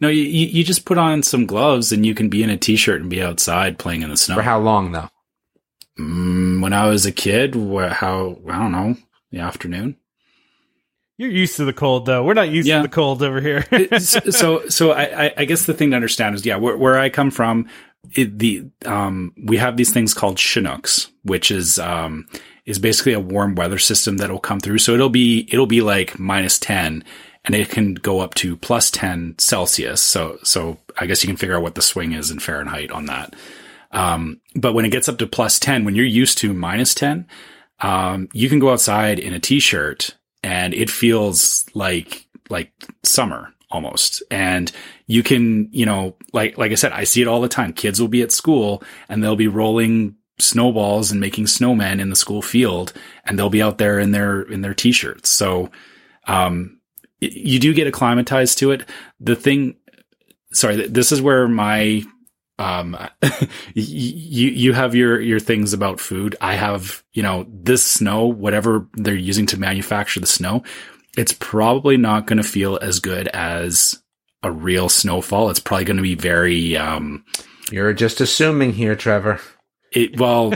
S2: No, you, you you just put on some gloves and you can be in a t-shirt and be outside playing in the snow.
S3: For how long though?
S2: Mm, when I was a kid, wh- how I don't know, the afternoon.
S1: You're used to the cold, though. We're not used
S2: Yeah.
S1: to the cold over here. <laughs>
S2: So so I, I- I guess the thing to understand is yeah where, where I come from it, the um we have these things called chinooks which is um is basically a warm weather system that will come through so it'll be it'll be like minus 10 and it can go up to plus 10 Celsius. So so I guess you can figure out what the swing is in Fahrenheit on that. Um but when it gets up to plus 10 when you're used to minus 10 um you can go outside in a t-shirt and it feels like like summer almost. And you can you know like like i said i see it all the time. Kids will be at school and they'll be rolling snowballs and making snowmen in the school field and they'll be out there in their in their t-shirts. So um you do get acclimatized to it. The thing sorry this is where my um <laughs> you you have your your things about food. I have you know this snow whatever they're using to manufacture the snow it's probably not going to feel as good as a real snowfall. It's probably going to be very um
S3: You're just assuming here, Trevor.
S2: It well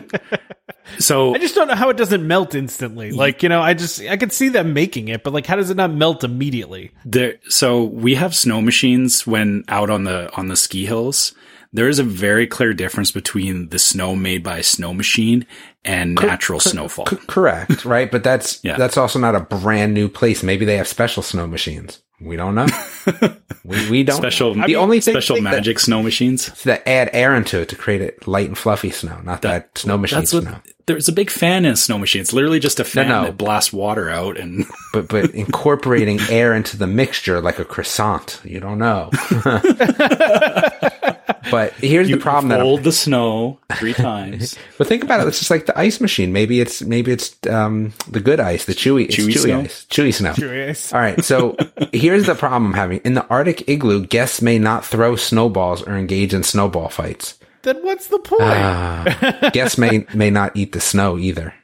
S2: <laughs> so
S1: I just don't know how it doesn't melt instantly. Like, you know, I just, I could see them making it, but like, how does it not melt immediately?
S2: there so we have snow machines when out on the on the ski hills there is a very clear difference between the snow made by a snow machine and natural snowfall.
S3: C- correct, right? But that's <laughs>
S2: Yeah.
S3: that's also not a brand new place. Maybe they have special snow machines. We don't know. <laughs> we, we don't.
S2: Special,
S3: The only thing,
S2: special
S3: thing that-
S2: magic snow machines.
S3: that add air into it to create it light and fluffy snow, not that, snow machine
S2: That's what there's a big fan in a snow machine. It's literally just a fan
S3: no.
S2: that blasts water out and <laughs>
S3: But but incorporating air into the mixture like a croissant, you don't know. <laughs> but here's the problem that I'm-
S2: the snow three <laughs> times.
S3: But think about it. It's just like the ice machine. Maybe it's maybe it's um, the good ice, the chewy, it's
S2: Chewy
S3: chewy,
S2: snow?
S3: ice, chewy snow.
S1: Curious.
S3: All right. So <laughs> here's the problem I'm having in the Arctic igloo. Guests may not throw snowballs or engage in snowball fights.
S1: Then what's the point?
S3: Uh, <laughs> guests may may not eat the snow either.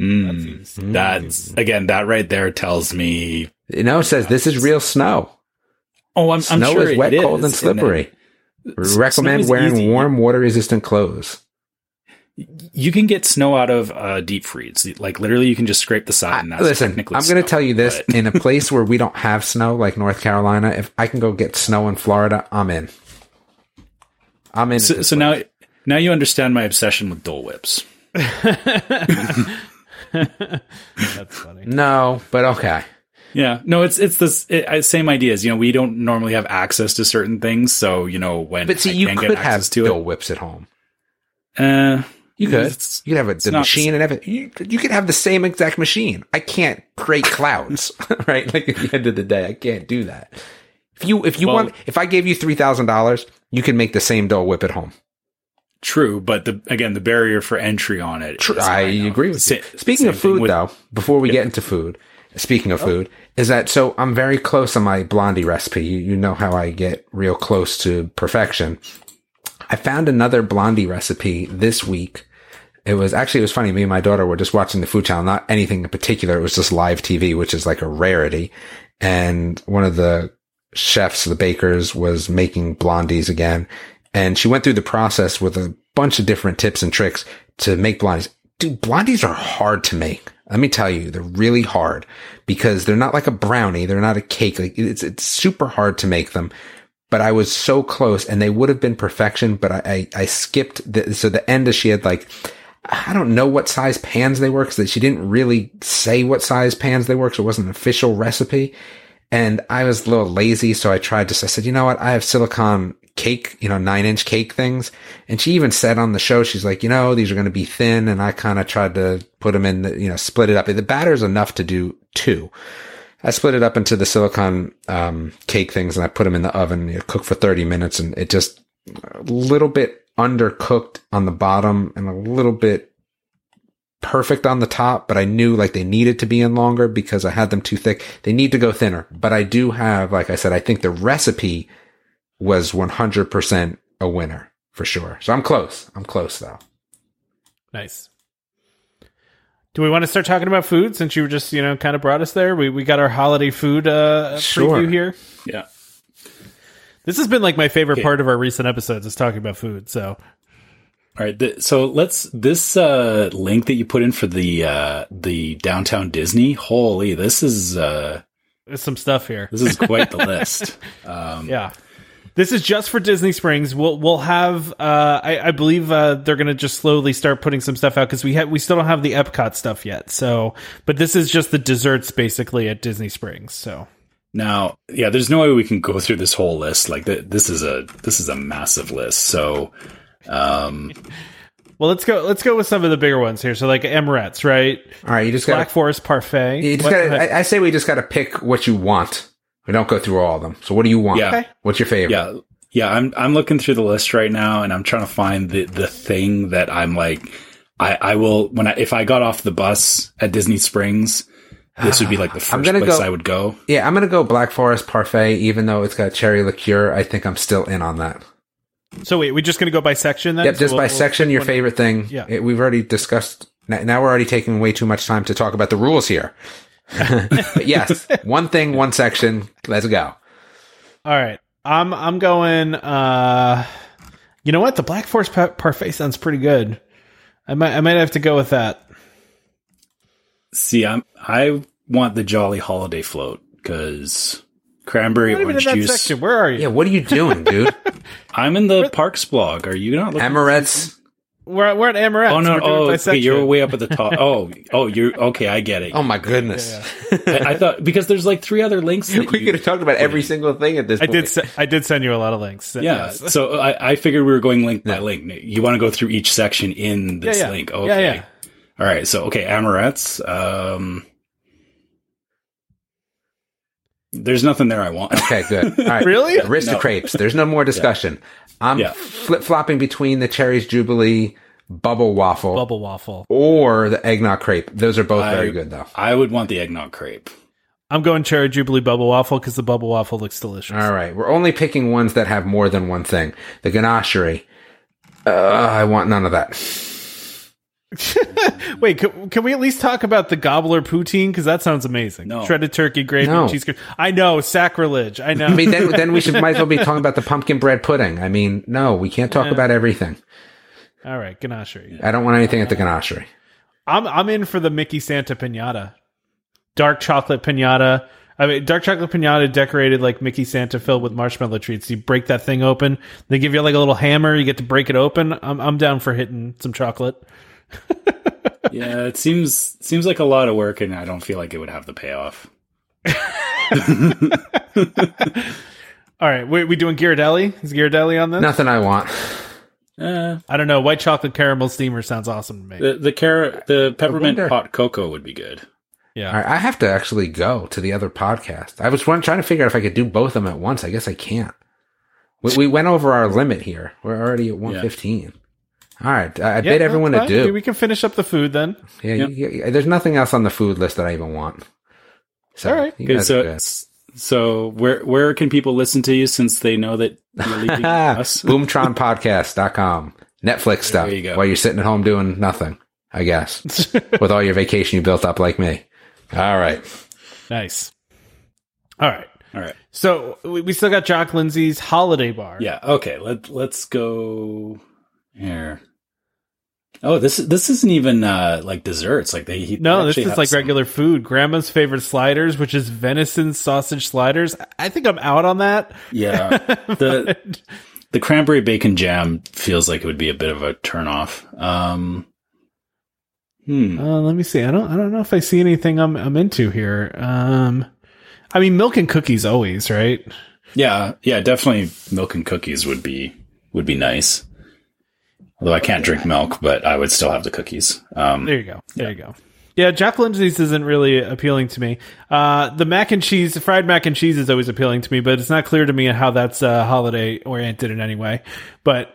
S2: Mm, that's again that right there tells me.
S3: You know, it says this is real snow.
S2: Oh, I'm, I'm
S3: Snow
S2: sure
S3: is wet,
S2: it
S3: cold, and
S2: is.
S3: slippery.
S2: S-
S3: Recommend wearing
S2: easy.
S3: warm, water-resistant clothes.
S2: You can get snow out of uh, deep freeze. Like literally, you can just scrape the side. And that's
S3: Listen,
S2: technically
S3: I'm going to tell you this:
S2: but-
S3: in a <laughs> place where we don't have snow, like North Carolina, if I can go get snow in Florida, I'm in. I'm in.
S2: So, so now, now you understand my obsession with Dole Whips. <laughs> <laughs>
S1: That's funny.
S3: no, but okay.
S2: Yeah, no, it's it's this it, same ideas. You know, we don't normally have access to certain things, so you know when
S3: But see,
S2: I
S3: you
S2: can
S3: could
S2: get
S3: have
S2: to it.
S3: whips at home.
S2: Uh,
S3: You could. You could have a, the machine and everything. You, you could have the same exact machine. I can't create clouds, <laughs> right? Like at the end of the day, I can't do that. If you if you
S2: Well-
S3: want, if I gave you three thousand dollars, you can make the same Dole whip at home.
S2: True, but the again the barrier for entry on it.
S3: True,
S2: is
S3: I agree with
S2: Sa-
S3: you. Speaking of food,
S2: with-
S3: though, before we get into food, speaking of food, is that so? I'm very close on my blondie recipe. You, you know how I get real close to perfection. I found another blondie recipe this week. It was actually it was funny. Me and my daughter were just watching the food channel, not anything in particular. It was just live TV, which is like a rarity. And one of the chefs, the bakers, was making blondies again. And she went through the process with a bunch of different tips and tricks to make blondies. Dude, blondies are hard to make. Let me tell you, they're really hard because they're not like a brownie. They're not a cake. Like it's, it's super hard to make them. But I was so close and they would have been perfection, but I, I, I skipped the, so the end is she had like, I don't know what size pans they were because she didn't really say what size pans they were. So it wasn't an official recipe. And I was a little lazy. So I tried to, I said, you know what? I have silicone cake, you know, nine inch cake things. And she even said on the show, she's like, you know, these are going to be thin. And I kind of tried to put them in the, you know, split it up. The batter is enough to do two. I split it up into the silicone, um, cake things and I put them in the oven, you know, cook for 30 minutes and it just a little bit undercooked on the bottom and a little bit perfect on the top, but I knew like they needed to be in longer because I had them too thick. They need to go thinner, but I do have, like I said, I think the recipe was 100% a winner for sure. So I'm close. I'm close though.
S1: Nice. Do we want to start talking about food since you just, you know, kind of brought us there? We we got our holiday food uh
S3: Sure.
S1: preview here.
S2: Yeah.
S1: This has been like my favorite
S2: Okay.
S1: part of our recent episodes is talking about food. So
S2: All right. Th- so let's this uh, link that you put in for the uh, the downtown Disney. Holy, this is uh,
S1: there's some stuff here.
S2: this is quite the <laughs> list. Um,
S1: Yeah. This is just for Disney Springs. We'll we'll have uh I, I believe uh they're gonna just slowly start putting some stuff out because we have we still don't have the Epcot stuff yet. So but this is just the desserts basically at Disney Springs. So
S2: Now, yeah, there's no way we can go through this whole list. Like th- this is a this is a massive list. So, um, <laughs>
S1: well let's go let's go with some of the bigger ones here. So like Amorette's, right?
S3: All right. You just got
S1: Black
S3: got
S1: Forest Parfait.
S3: you just gotta, I, I say we just got to pick what you want. We don't go through all of them. So what do you want?
S2: Yeah.
S1: Okay.
S3: What's your favorite?
S2: yeah, yeah. I'm I'm looking through the list right now, and I'm trying to find the the thing that I'm like. I I will when I if I got off the bus at Disney Springs, this would be like the <sighs> 1st
S3: gonna
S2: place
S3: go-
S2: I would go.
S3: Yeah, I'm gonna go Black Forest Parfait, even though it's got cherry liqueur. I think I'm still in on that.
S1: So wait, we're just gonna go by section then?
S3: Yep,
S1: So
S3: just
S1: we'll-
S3: by
S1: we'll-
S3: section, your favorite thing.
S1: Yeah.
S3: It- we've already discussed. n- Now we're already taking way too much time to talk about the rules here. But yes, one thing, <laughs> one section. Let's go.
S1: All right. I'm I'm going uh you know what? The Black Forest pa- Parfait sounds pretty good. I might I might have to go with that.
S2: See, I'm I want the Jolly Holiday float because cranberry orange
S1: in
S2: juice.
S1: section. Where are you?
S3: Yeah, what are you doing, dude? <laughs>
S2: I'm in the Parks blog. Are you not? Looking
S3: Amorette's.
S1: We're, we're at Amorette's.
S2: Oh no!
S1: We're
S2: Oh, okay, you're way up at the top. <laughs> Oh, oh, you're okay. I get it.
S3: Oh my goodness.
S2: I, I thought because there's like three other links. That <laughs>
S3: we
S2: you-
S3: could have talked about every single thing at this
S1: I
S3: point.
S1: did. Se- I did send you a lot of links.
S2: Yeah,
S1: Yes.
S2: so I, I figured we were going link by link. You want to go through each section in this
S1: Yeah, yeah.
S2: link?
S1: Yeah,
S2: Okay.
S1: yeah.
S2: All right. So okay, Amorette's. Um, there's nothing there I want.
S3: Okay, good. <laughs> All right.
S1: Really?
S3: AristoCrepes. There's no more discussion. I'm
S2: Yeah.
S3: flip flopping between the Cherries Jubilee Bubble Waffle
S1: Bubble waffle.
S3: or the Eggnog Crepe. Those are both
S2: I-
S3: very good, though.
S2: I would want the eggnog crepe.
S1: I'm going cherry jubilee bubble waffle because the bubble waffle looks delicious.
S3: All right. We're only picking ones that have more than one thing. The ganachery. Uh, I want none of that. <laughs>
S1: Wait, can, can we at least talk about the gobbler poutine? Because that sounds amazing.
S2: No.
S1: Shredded turkey, gravy,
S3: No.
S1: cheese curd. I know, sacrilege. I know.
S3: I mean, then, then we should might as well be <laughs> talking about the pumpkin bread pudding. I mean, no, we can't talk about everything.
S1: All right, ganache.
S3: I don't want anything at the ganachery.
S1: I'm I'm in for the Mickey Santa pinata, dark chocolate pinata. I mean, dark chocolate pinata decorated like Mickey Santa filled with marshmallow treats. You break that thing open. They give you like a little hammer. You get to break it open. I'm I'm down for hitting some chocolate. <laughs>
S2: Yeah, it seems seems like a lot of work, and I don't feel like it would have the payoff. <laughs>
S1: All right, we we doing Ghirardelli? Is Ghirardelli on this?
S3: Nothing I want.
S2: Uh,
S1: I don't know. White chocolate caramel steamer sounds awesome to me.
S2: the the carrot, the peppermint hot cocoa would be good.
S1: yeah.
S3: All right, I have to actually go to the other podcast. I was trying to figure out if I could do both of them at once. I guess I can't. We, we went over our limit here. We're already at 115. All right. I, I
S1: Yeah,
S3: bid everyone
S1: it's
S3: to do.
S1: We can finish up the food then.
S3: Yeah, you- you- there's nothing else on the food list that I even want. So,
S1: All right.
S2: Okay, so so where where can people listen to you since they know that you're leaving <laughs> us? <laughs>
S3: boomtronpodcast.com. Netflix stuff
S2: you go.
S3: while you're sitting at home doing nothing, I guess, <laughs> with all your vacation you built up like me. All right.
S1: Nice. All right.
S2: All right.
S1: So we, we still got Jock Lindsey's holiday bar.
S2: Yeah. Okay. Let Let's go here. Oh, this this isn't even uh like desserts. Like they he
S1: No, this is like
S2: some-
S1: regular food. Grandma's favorite sliders, which is venison sausage sliders. I think I'm out on that.
S2: Yeah. <laughs> The the cranberry bacon jam feels like it would be a bit of a turnoff. Um. Hmm.
S1: Uh, let me see. I don't. I don't know if I see anything I'm I'm into here. Um, I mean, milk and cookies always, right?
S2: Yeah. Yeah. Definitely, milk and cookies would be would be nice. Although I can't drink milk, but I would still have the cookies. Um.
S1: There you go. There you go. Yeah, Jack Lindsey's isn't really appealing to me. Uh, the mac and cheese, fried mac and cheese is always appealing to me, but it's not clear to me how that's uh, holiday oriented in any way. But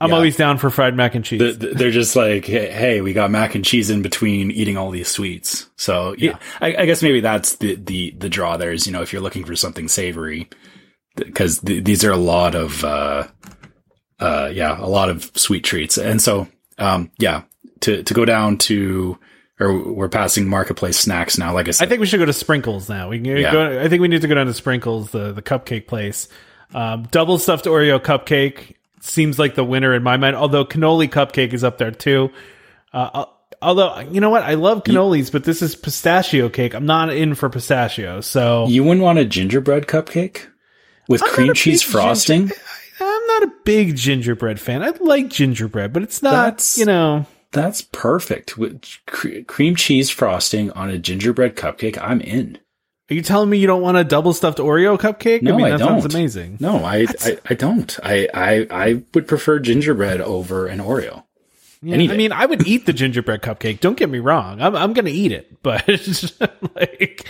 S1: I'm
S2: Yeah.
S1: always down for fried mac and cheese.
S2: Th- th- they're just like, hey, hey, we got mac and cheese in between eating all these sweets. So yeah, I, I guess maybe that's the, the, the draw there is, you know, if you're looking for something savory, because th- these are a lot of, uh, uh, yeah, a lot of sweet treats. And so, um, yeah, to, to go down to, or we're passing marketplace snacks now. Like I said, I
S1: think we should go to Sprinkles now. We can
S2: Yeah.
S1: go. I think we need to go down to Sprinkles, the the cupcake place. Um, double stuffed Oreo cupcake seems like the winner in my mind. Although cannoli cupcake is up there too. Uh, although you know what, I love cannolis, but this is pistachio cake. I'm not in for pistachio, so
S2: you wouldn't want a gingerbread cupcake with
S1: I'm
S2: cream cheese frosting.
S1: ginger- not a big gingerbread fan. I like gingerbread, but it's not.
S2: That's-
S1: you know.
S2: That's perfect. With cre- cream cheese frosting on a gingerbread cupcake, I'm in.
S1: Are you telling me you don't want a double stuffed Oreo cupcake?
S2: No,
S1: I mean,
S2: I
S1: that
S2: don't.
S1: sounds amazing.
S2: No, I, I, I don't. I, I, I would prefer gingerbread over an Oreo. Any
S1: I mean, I would eat the gingerbread cupcake. Don't get me wrong. I'm I'm gonna eat it, but <laughs> like,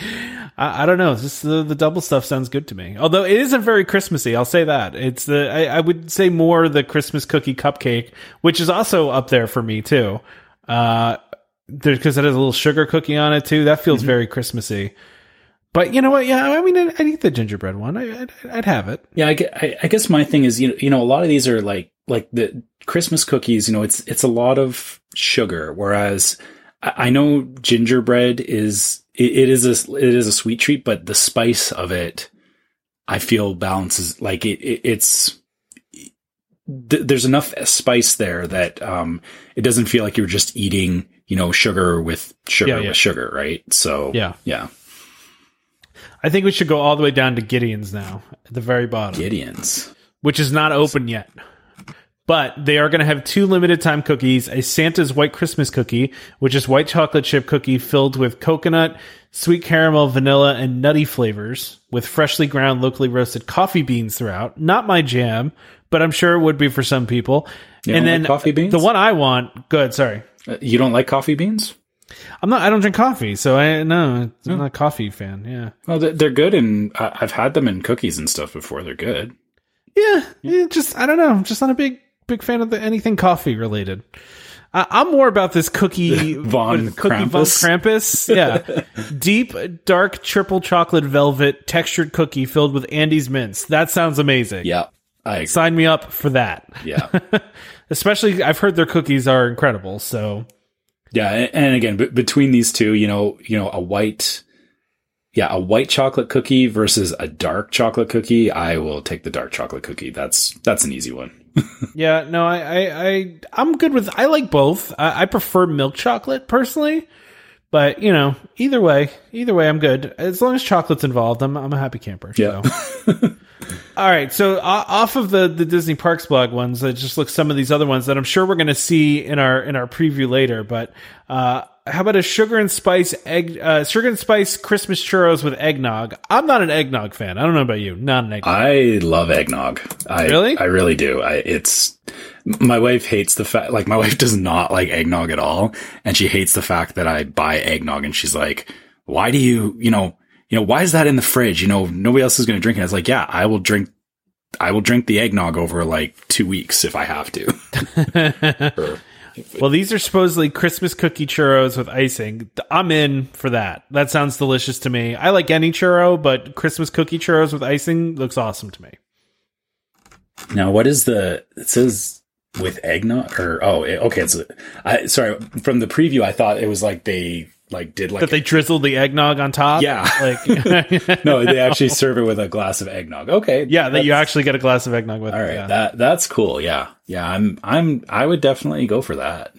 S1: I, I don't know. Just the, the double stuff sounds good to me. Although it isn't very Christmassy. I'll say that. It's the I, I would say more the Christmas cookie cupcake, which is also up there for me too. Uh, because it has a little sugar cookie on it too. That feels
S2: Mm-hmm.
S1: very Christmassy. But you know what? Yeah, I mean, I'd, I'd eat the gingerbread one. I, I'd, I'd have it.
S2: Yeah, I, I, I guess my thing is, you know, you know, a lot of these are like, like the Christmas cookies, you know, it's, it's a lot of sugar. Whereas I, know gingerbread is, it, it is a, it is a sweet treat, but the spice of it, I feel balances, like it, it it's, th- there's enough spice there that, um, it doesn't feel like you're just eating, you know, sugar with sugar
S1: Yeah, yeah.
S2: with sugar, right? So,
S1: Yeah.
S2: yeah.
S1: I think we should go all the way down to Gideon's now at the very bottom,
S2: Gideon's.
S1: which is not open yet. But they are going to have two limited time cookies a Santa's White Christmas cookie, which is white chocolate chip cookie filled with coconut, sweet caramel, vanilla, and nutty flavors with freshly ground, locally roasted coffee beans throughout. Not my jam, but I'm sure it would be for some people.
S2: You
S1: and then
S2: like coffee beans?
S1: the one I want, good, sorry.
S2: Uh, You don't like coffee beans?
S1: I'm not. I don't drink coffee, so I no. I'm not a coffee fan. Yeah,
S2: Well, they- they're good, and I've had them in cookies and stuff before. They're good.
S1: yeah. yeah just I don't know. I'm just not a big big fan of the, anything coffee related. I, I'm more about this cookie <laughs>
S2: Von
S1: cookie Von
S2: Krampus?
S1: Krampus. Yeah, <laughs> deep dark triple chocolate velvet textured cookie filled with Andes mints. That sounds amazing.
S2: Yeah, I agree.
S1: sign me up for that.
S2: Yeah, <laughs>
S1: Especially, I've heard their cookies are incredible. So
S2: yeah, and, and again, b- between these two, you know, you know, a white, yeah, a white chocolate cookie versus a dark chocolate cookie. I will take the dark chocolate cookie. That's that's an easy one.
S1: Yeah, no, I, I, I I'm good with. I like both. I, I prefer milk chocolate personally, but you know, either way, either way, I'm good as long as chocolate's involved. I'm, I'm a happy camper.
S2: Yeah.
S1: So. <laughs> All right, so uh, off of the the Disney Parks blog ones, I just look some of these other ones that I'm sure we're going to see in our in our preview later. But uh, how about a sugar and spice egg, uh, sugar and spice Christmas churros with eggnog? I'm not an eggnog fan. I don't know about you. Not an eggnog.
S2: I love eggnog. I
S1: Really?
S2: I really do. I it's my wife hates the fact like my <laughs> wife does not like eggnog at all and she hates the fact that I buy eggnog and she's like, "Why do you, you know, you know, why is that in the fridge? You know, nobody else is going to drink it." I was like, "Yeah, I will drink I will drink the eggnog over like 2 weeks if I have to." <laughs>
S1: Well, these are supposedly Christmas cookie churros with icing. I'm in for that. That sounds delicious to me. I like any churro, but Christmas cookie churros with icing looks awesome to me.
S2: Now, what is the? It says with eggnog, or oh, okay. It's I sorry from the preview. I thought it was like they like did like
S1: That they drizzled the eggnog on top.
S2: Yeah.
S1: like <laughs>
S2: no, they actually <laughs> serve it with a glass of eggnog. Okay,
S1: yeah, that you actually get a glass of eggnog with.
S2: All
S1: it,
S2: right,
S1: yeah.
S2: that that's cool. Yeah, yeah. I'm I'm I would definitely go for that.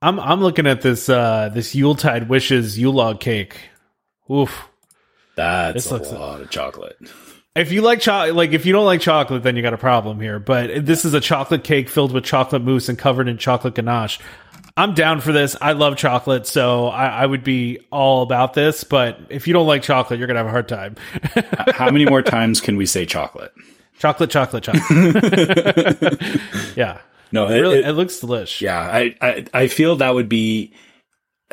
S1: I'm I'm looking at this uh this Yuletide wishes Yule log cake. Oof.
S2: That's
S1: This
S2: a lot of chocolate.
S1: If you like chocolate, like if you don't like chocolate, then you got a problem here. But this is a chocolate cake filled with chocolate mousse and covered in chocolate ganache. I'm down for this. I love chocolate, so I, I would be all about this. But if you don't like chocolate, you're gonna have a hard time. <laughs>
S2: How many more times can we say chocolate?
S1: chocolate, chocolate, chocolate. <laughs> <laughs> yeah,
S2: No, it,
S1: really,
S2: it-
S1: it, looks delish.
S2: yeah. I, I I feel that would be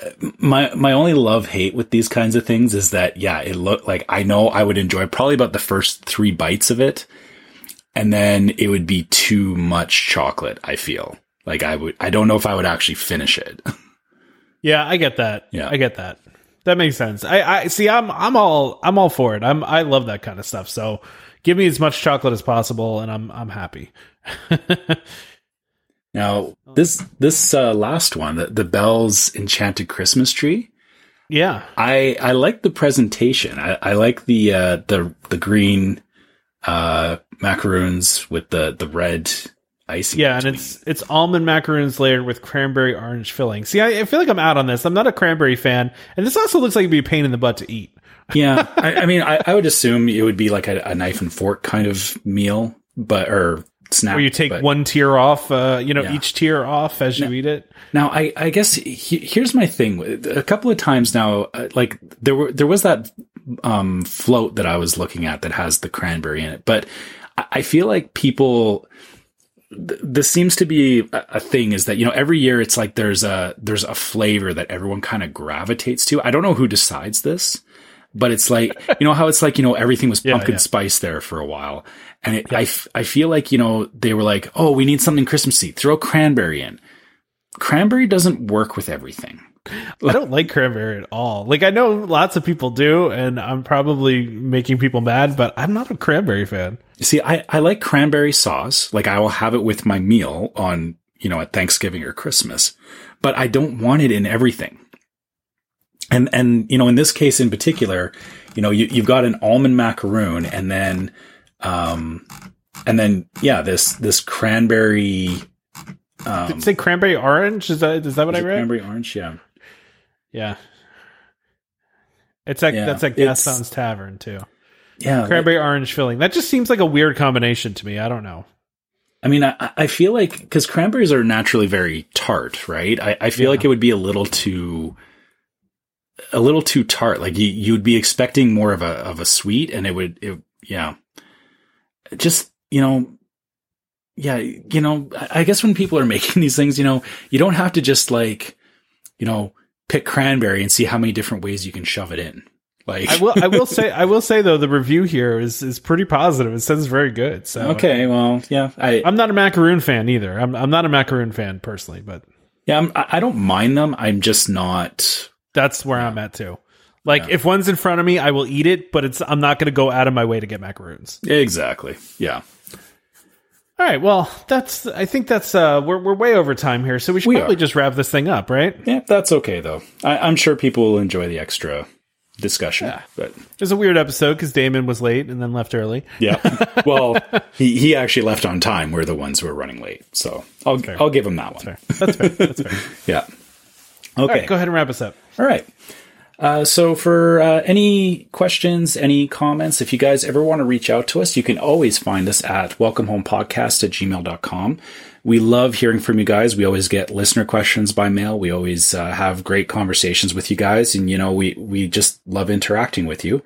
S2: uh, my my only love hate with these kinds of things is that yeah, it looked like I know I would enjoy probably about the first three bites of it, and then it would be too much chocolate. I feel like I would. I don't know if I would actually finish it. <laughs>
S1: Yeah, I get that.
S2: Yeah.
S1: I get that. That makes sense. I, I see. I'm I'm all I'm all for it. I'm I love that kind of stuff. So give me as much chocolate as possible, and I'm I'm happy. <laughs>
S2: Now this this uh, last one, the, the Belle's Enchanted Christmas Tree.
S1: Yeah,
S2: I I like the presentation. I, I like the uh, the the green uh, macaroons with the the red icing.
S1: yeah, and it's it's almond macaroons layered with cranberry orange filling. See, I, I feel like I'm out on this. I'm not a cranberry fan, and this also looks like it'd be a pain in the butt to eat. <laughs>
S2: yeah. I, I mean, I, I would assume it would be like a, a knife and fork kind of meal, but or snack.
S1: Where you take
S2: but-
S1: one tier off, uh, you know,
S2: Yeah.
S1: each tier off as you eat it.
S2: Now, I, I guess he, here's my thing. A couple of times now, uh, like there were there was that um, float that I was looking at that has the cranberry in it, but I feel like people. Th- This seems to be a a thing is that you know every year it's like there's a there's a flavor that everyone kind of gravitates to. I don't know who decides this, but it's like <laughs> you know how it's like you know everything was
S1: Yeah,
S2: pumpkin
S1: yeah.
S2: spice there for a while, and it, I f- I feel like you know they were like oh we need something Christmassy throw cranberry in cranberry doesn't work with everything.
S1: I don't like cranberry at all. Like I know lots of people do, and I'm probably making people mad, but I'm not a cranberry fan.
S2: See, I, I like cranberry sauce. Like I will have it with my meal on, you know, at Thanksgiving or Christmas, but I don't want it in everything. And, and, you know, in this case in particular, you know, you, you've got an almond macaroon and then, um, and then, yeah, this, this cranberry, um,
S1: Did it say cranberry orange? Is that is that what I read?
S2: cranberry orange. Yeah.
S1: Yeah. It's like
S2: Yeah,
S1: that's like Gaston's Tavern too.
S2: Yeah,
S1: Cranberry orange filling. That just seems like a weird combination to me. I don't know.
S2: I mean, I, I feel like because cranberries are naturally very tart, right? I, I feel
S1: Yeah.
S2: like it would be a little too, a little too tart. Like you, you would be expecting more of a of a sweet, and it would, it, yeah. Just you know, yeah, you know. I I guess when people are <laughs> making these things, you know, you don't have to just like, you know, pick cranberry and see how many different ways you can shove it in. Like,
S1: I will. I will say. <laughs> I will say though, the review here is is pretty positive. It says it's very good. So
S2: okay, well, yeah, I,
S1: I'm not a macaroon fan either. I'm I'm not a macaroon fan personally, but
S2: yeah, I'm, I I don't mind them. I'm just not.
S1: that's where I'm at too. Like if one's in front of me, I will eat it, but it's I'm not going to go out of my way to get macaroons.
S2: Exactly. Yeah.
S1: All right, well, that's I think that's uh we're we're way over time here, so we should
S2: We
S1: probably
S2: are.
S1: just wrap this thing up, right?
S2: Yeah, that's okay though. I, I'm sure people will enjoy the extra discussion.
S1: Yeah.
S2: But
S1: It was a weird episode because Damon was late and then left early.
S2: yeah, <laughs> well, he he actually left on time. We're the ones who are running late, so I'll I'll give him that one.
S1: That's fair. That's fair. <laughs>
S2: Yeah. Okay.
S1: right, go ahead and wrap us up.
S2: All right. Uh, so for uh, any questions, any comments, if you guys ever want to reach out to us, you can always find us at welcomehomepodcast at gmail.com. We love hearing from you guys. We always get listener questions by mail. We always uh, have great conversations with you guys. And, you know, we, we just love interacting with you.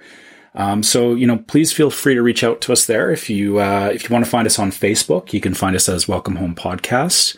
S2: Um, so, you know, please feel free to reach out to us there. If you, uh, if you want to find us on Facebook, you can find us as Welcome Home Podcast.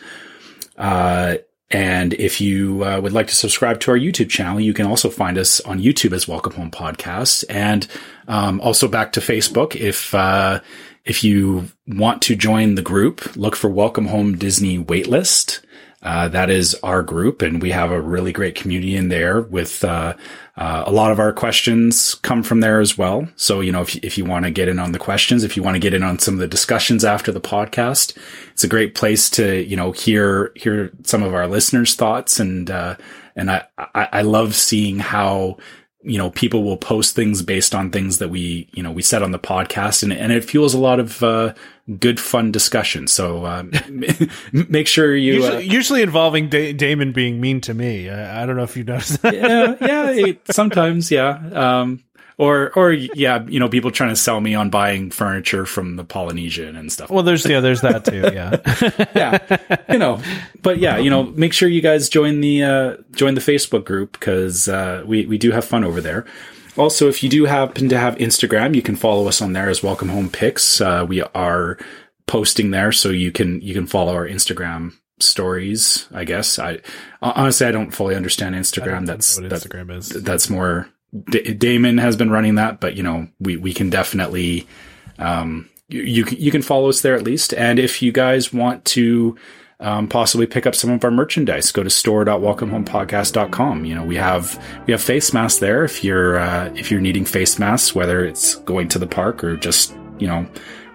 S2: And if you uh, would like to subscribe to our YouTube channel, you can also find us on YouTube as Welcome Home Podcast, and um, also back to Facebook. If uh, if you want to join the group, look for Welcome Home Disney Waitlist. Uh, that is our group, and we have a really great community in there. With uh, uh, a lot of our questions come from there as well. So you know, if if you want to get in on the questions, if you want to get in on some of the discussions after the podcast, it's a great place to you know hear hear some of our listeners' thoughts and uh, and I, I I love seeing how you know people will post things based on things that we you know we said on the podcast and and it fuels a lot of uh, good fun discussion. So <laughs> um, make sure you.
S1: Usually,
S2: uh,
S1: usually involving da- Damon being mean to me. I, I don't know if you noticed that.
S2: yeah, yeah, <laughs> it- sometimes, yeah. Um, or, or, yeah, you know, people trying to sell me on buying furniture from the Polynesian and stuff.
S1: Well, there's yeah, there's that too. Yeah. <laughs>
S2: yeah, you know, but yeah, you know, make sure you guys join the uh, join the Facebook group because uh, we we do have fun over there. Also, if you do happen to have Instagram, you can follow us on there as Welcome Home Picks. Uh, we are posting there, so you can you can follow our Instagram stories. I guess I honestly I don't fully understand Instagram. that's
S1: what Instagram is.
S2: that's more D- Damon has been running that, but you know we we can definitely um, you you can, you can follow us there at least. And if you guys want to um, possibly pick up some of our merchandise, go to store.welcomehomepodcast.com. You know we have we have face masks there if you're uh, if you're needing face masks, whether it's going to the park or just you know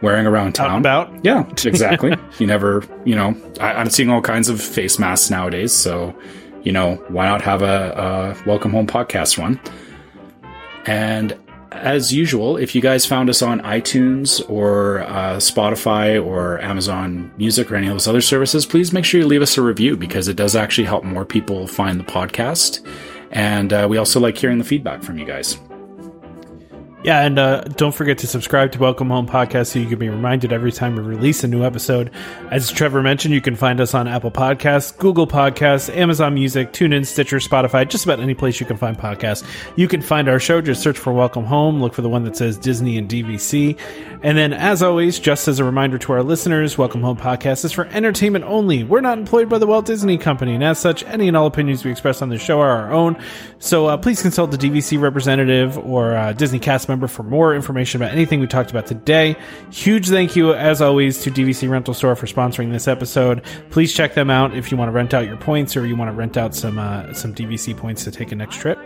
S2: wearing around town.
S1: and about.
S2: Yeah, <laughs> exactly. you never, you know, I, I'm seeing all kinds of face masks nowadays. So, you know, why not have a, a welcome home podcast one? And as usual, if you guys found us on iTunes or uh, Spotify or Amazon Music or any of those other services, please make sure you leave us a review because it does actually help more people find the podcast. And uh, we also like hearing the feedback from you guys.
S1: Yeah, and uh, don't forget to subscribe to Welcome Home Podcast so you can be reminded every time we release a new episode. As Trevor mentioned, you can find us on Apple Podcasts, Google Podcasts, Amazon Music, TuneIn, Stitcher, Spotify, just about any place you can find podcasts. You can find our show, just search for Welcome Home, look for the one that says Disney and DVC. And then, as always, just as a reminder to our listeners, Welcome Home Podcast is for entertainment only. We're not employed by the Walt Disney Company, and as such, any and all opinions we express on this show are our own. So uh, please consult the DVC representative or uh, Disney cast member for more information about anything we talked about today. Huge thank you, as always, to DVC Rental Store for sponsoring this episode. Please check them out if you want to rent out your points or you want to rent out some uh, some DVC points to take a next trip.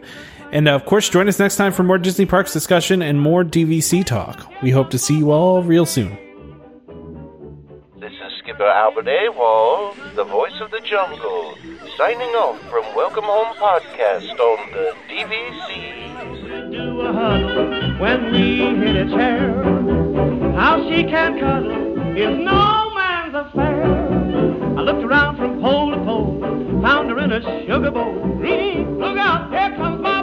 S1: And uh, of course, join us next time for more Disney Parks discussion and more DVC talk. We hope to see you all real soon.
S4: This is Skipper Albert Awol, the voice of the jungle, signing off from Welcome Home Podcast on the DVC
S5: when we hit a chair. How she can cuddle is no man's affair. I looked around from pole to pole, found her in a sugar bowl. Look out, here comes my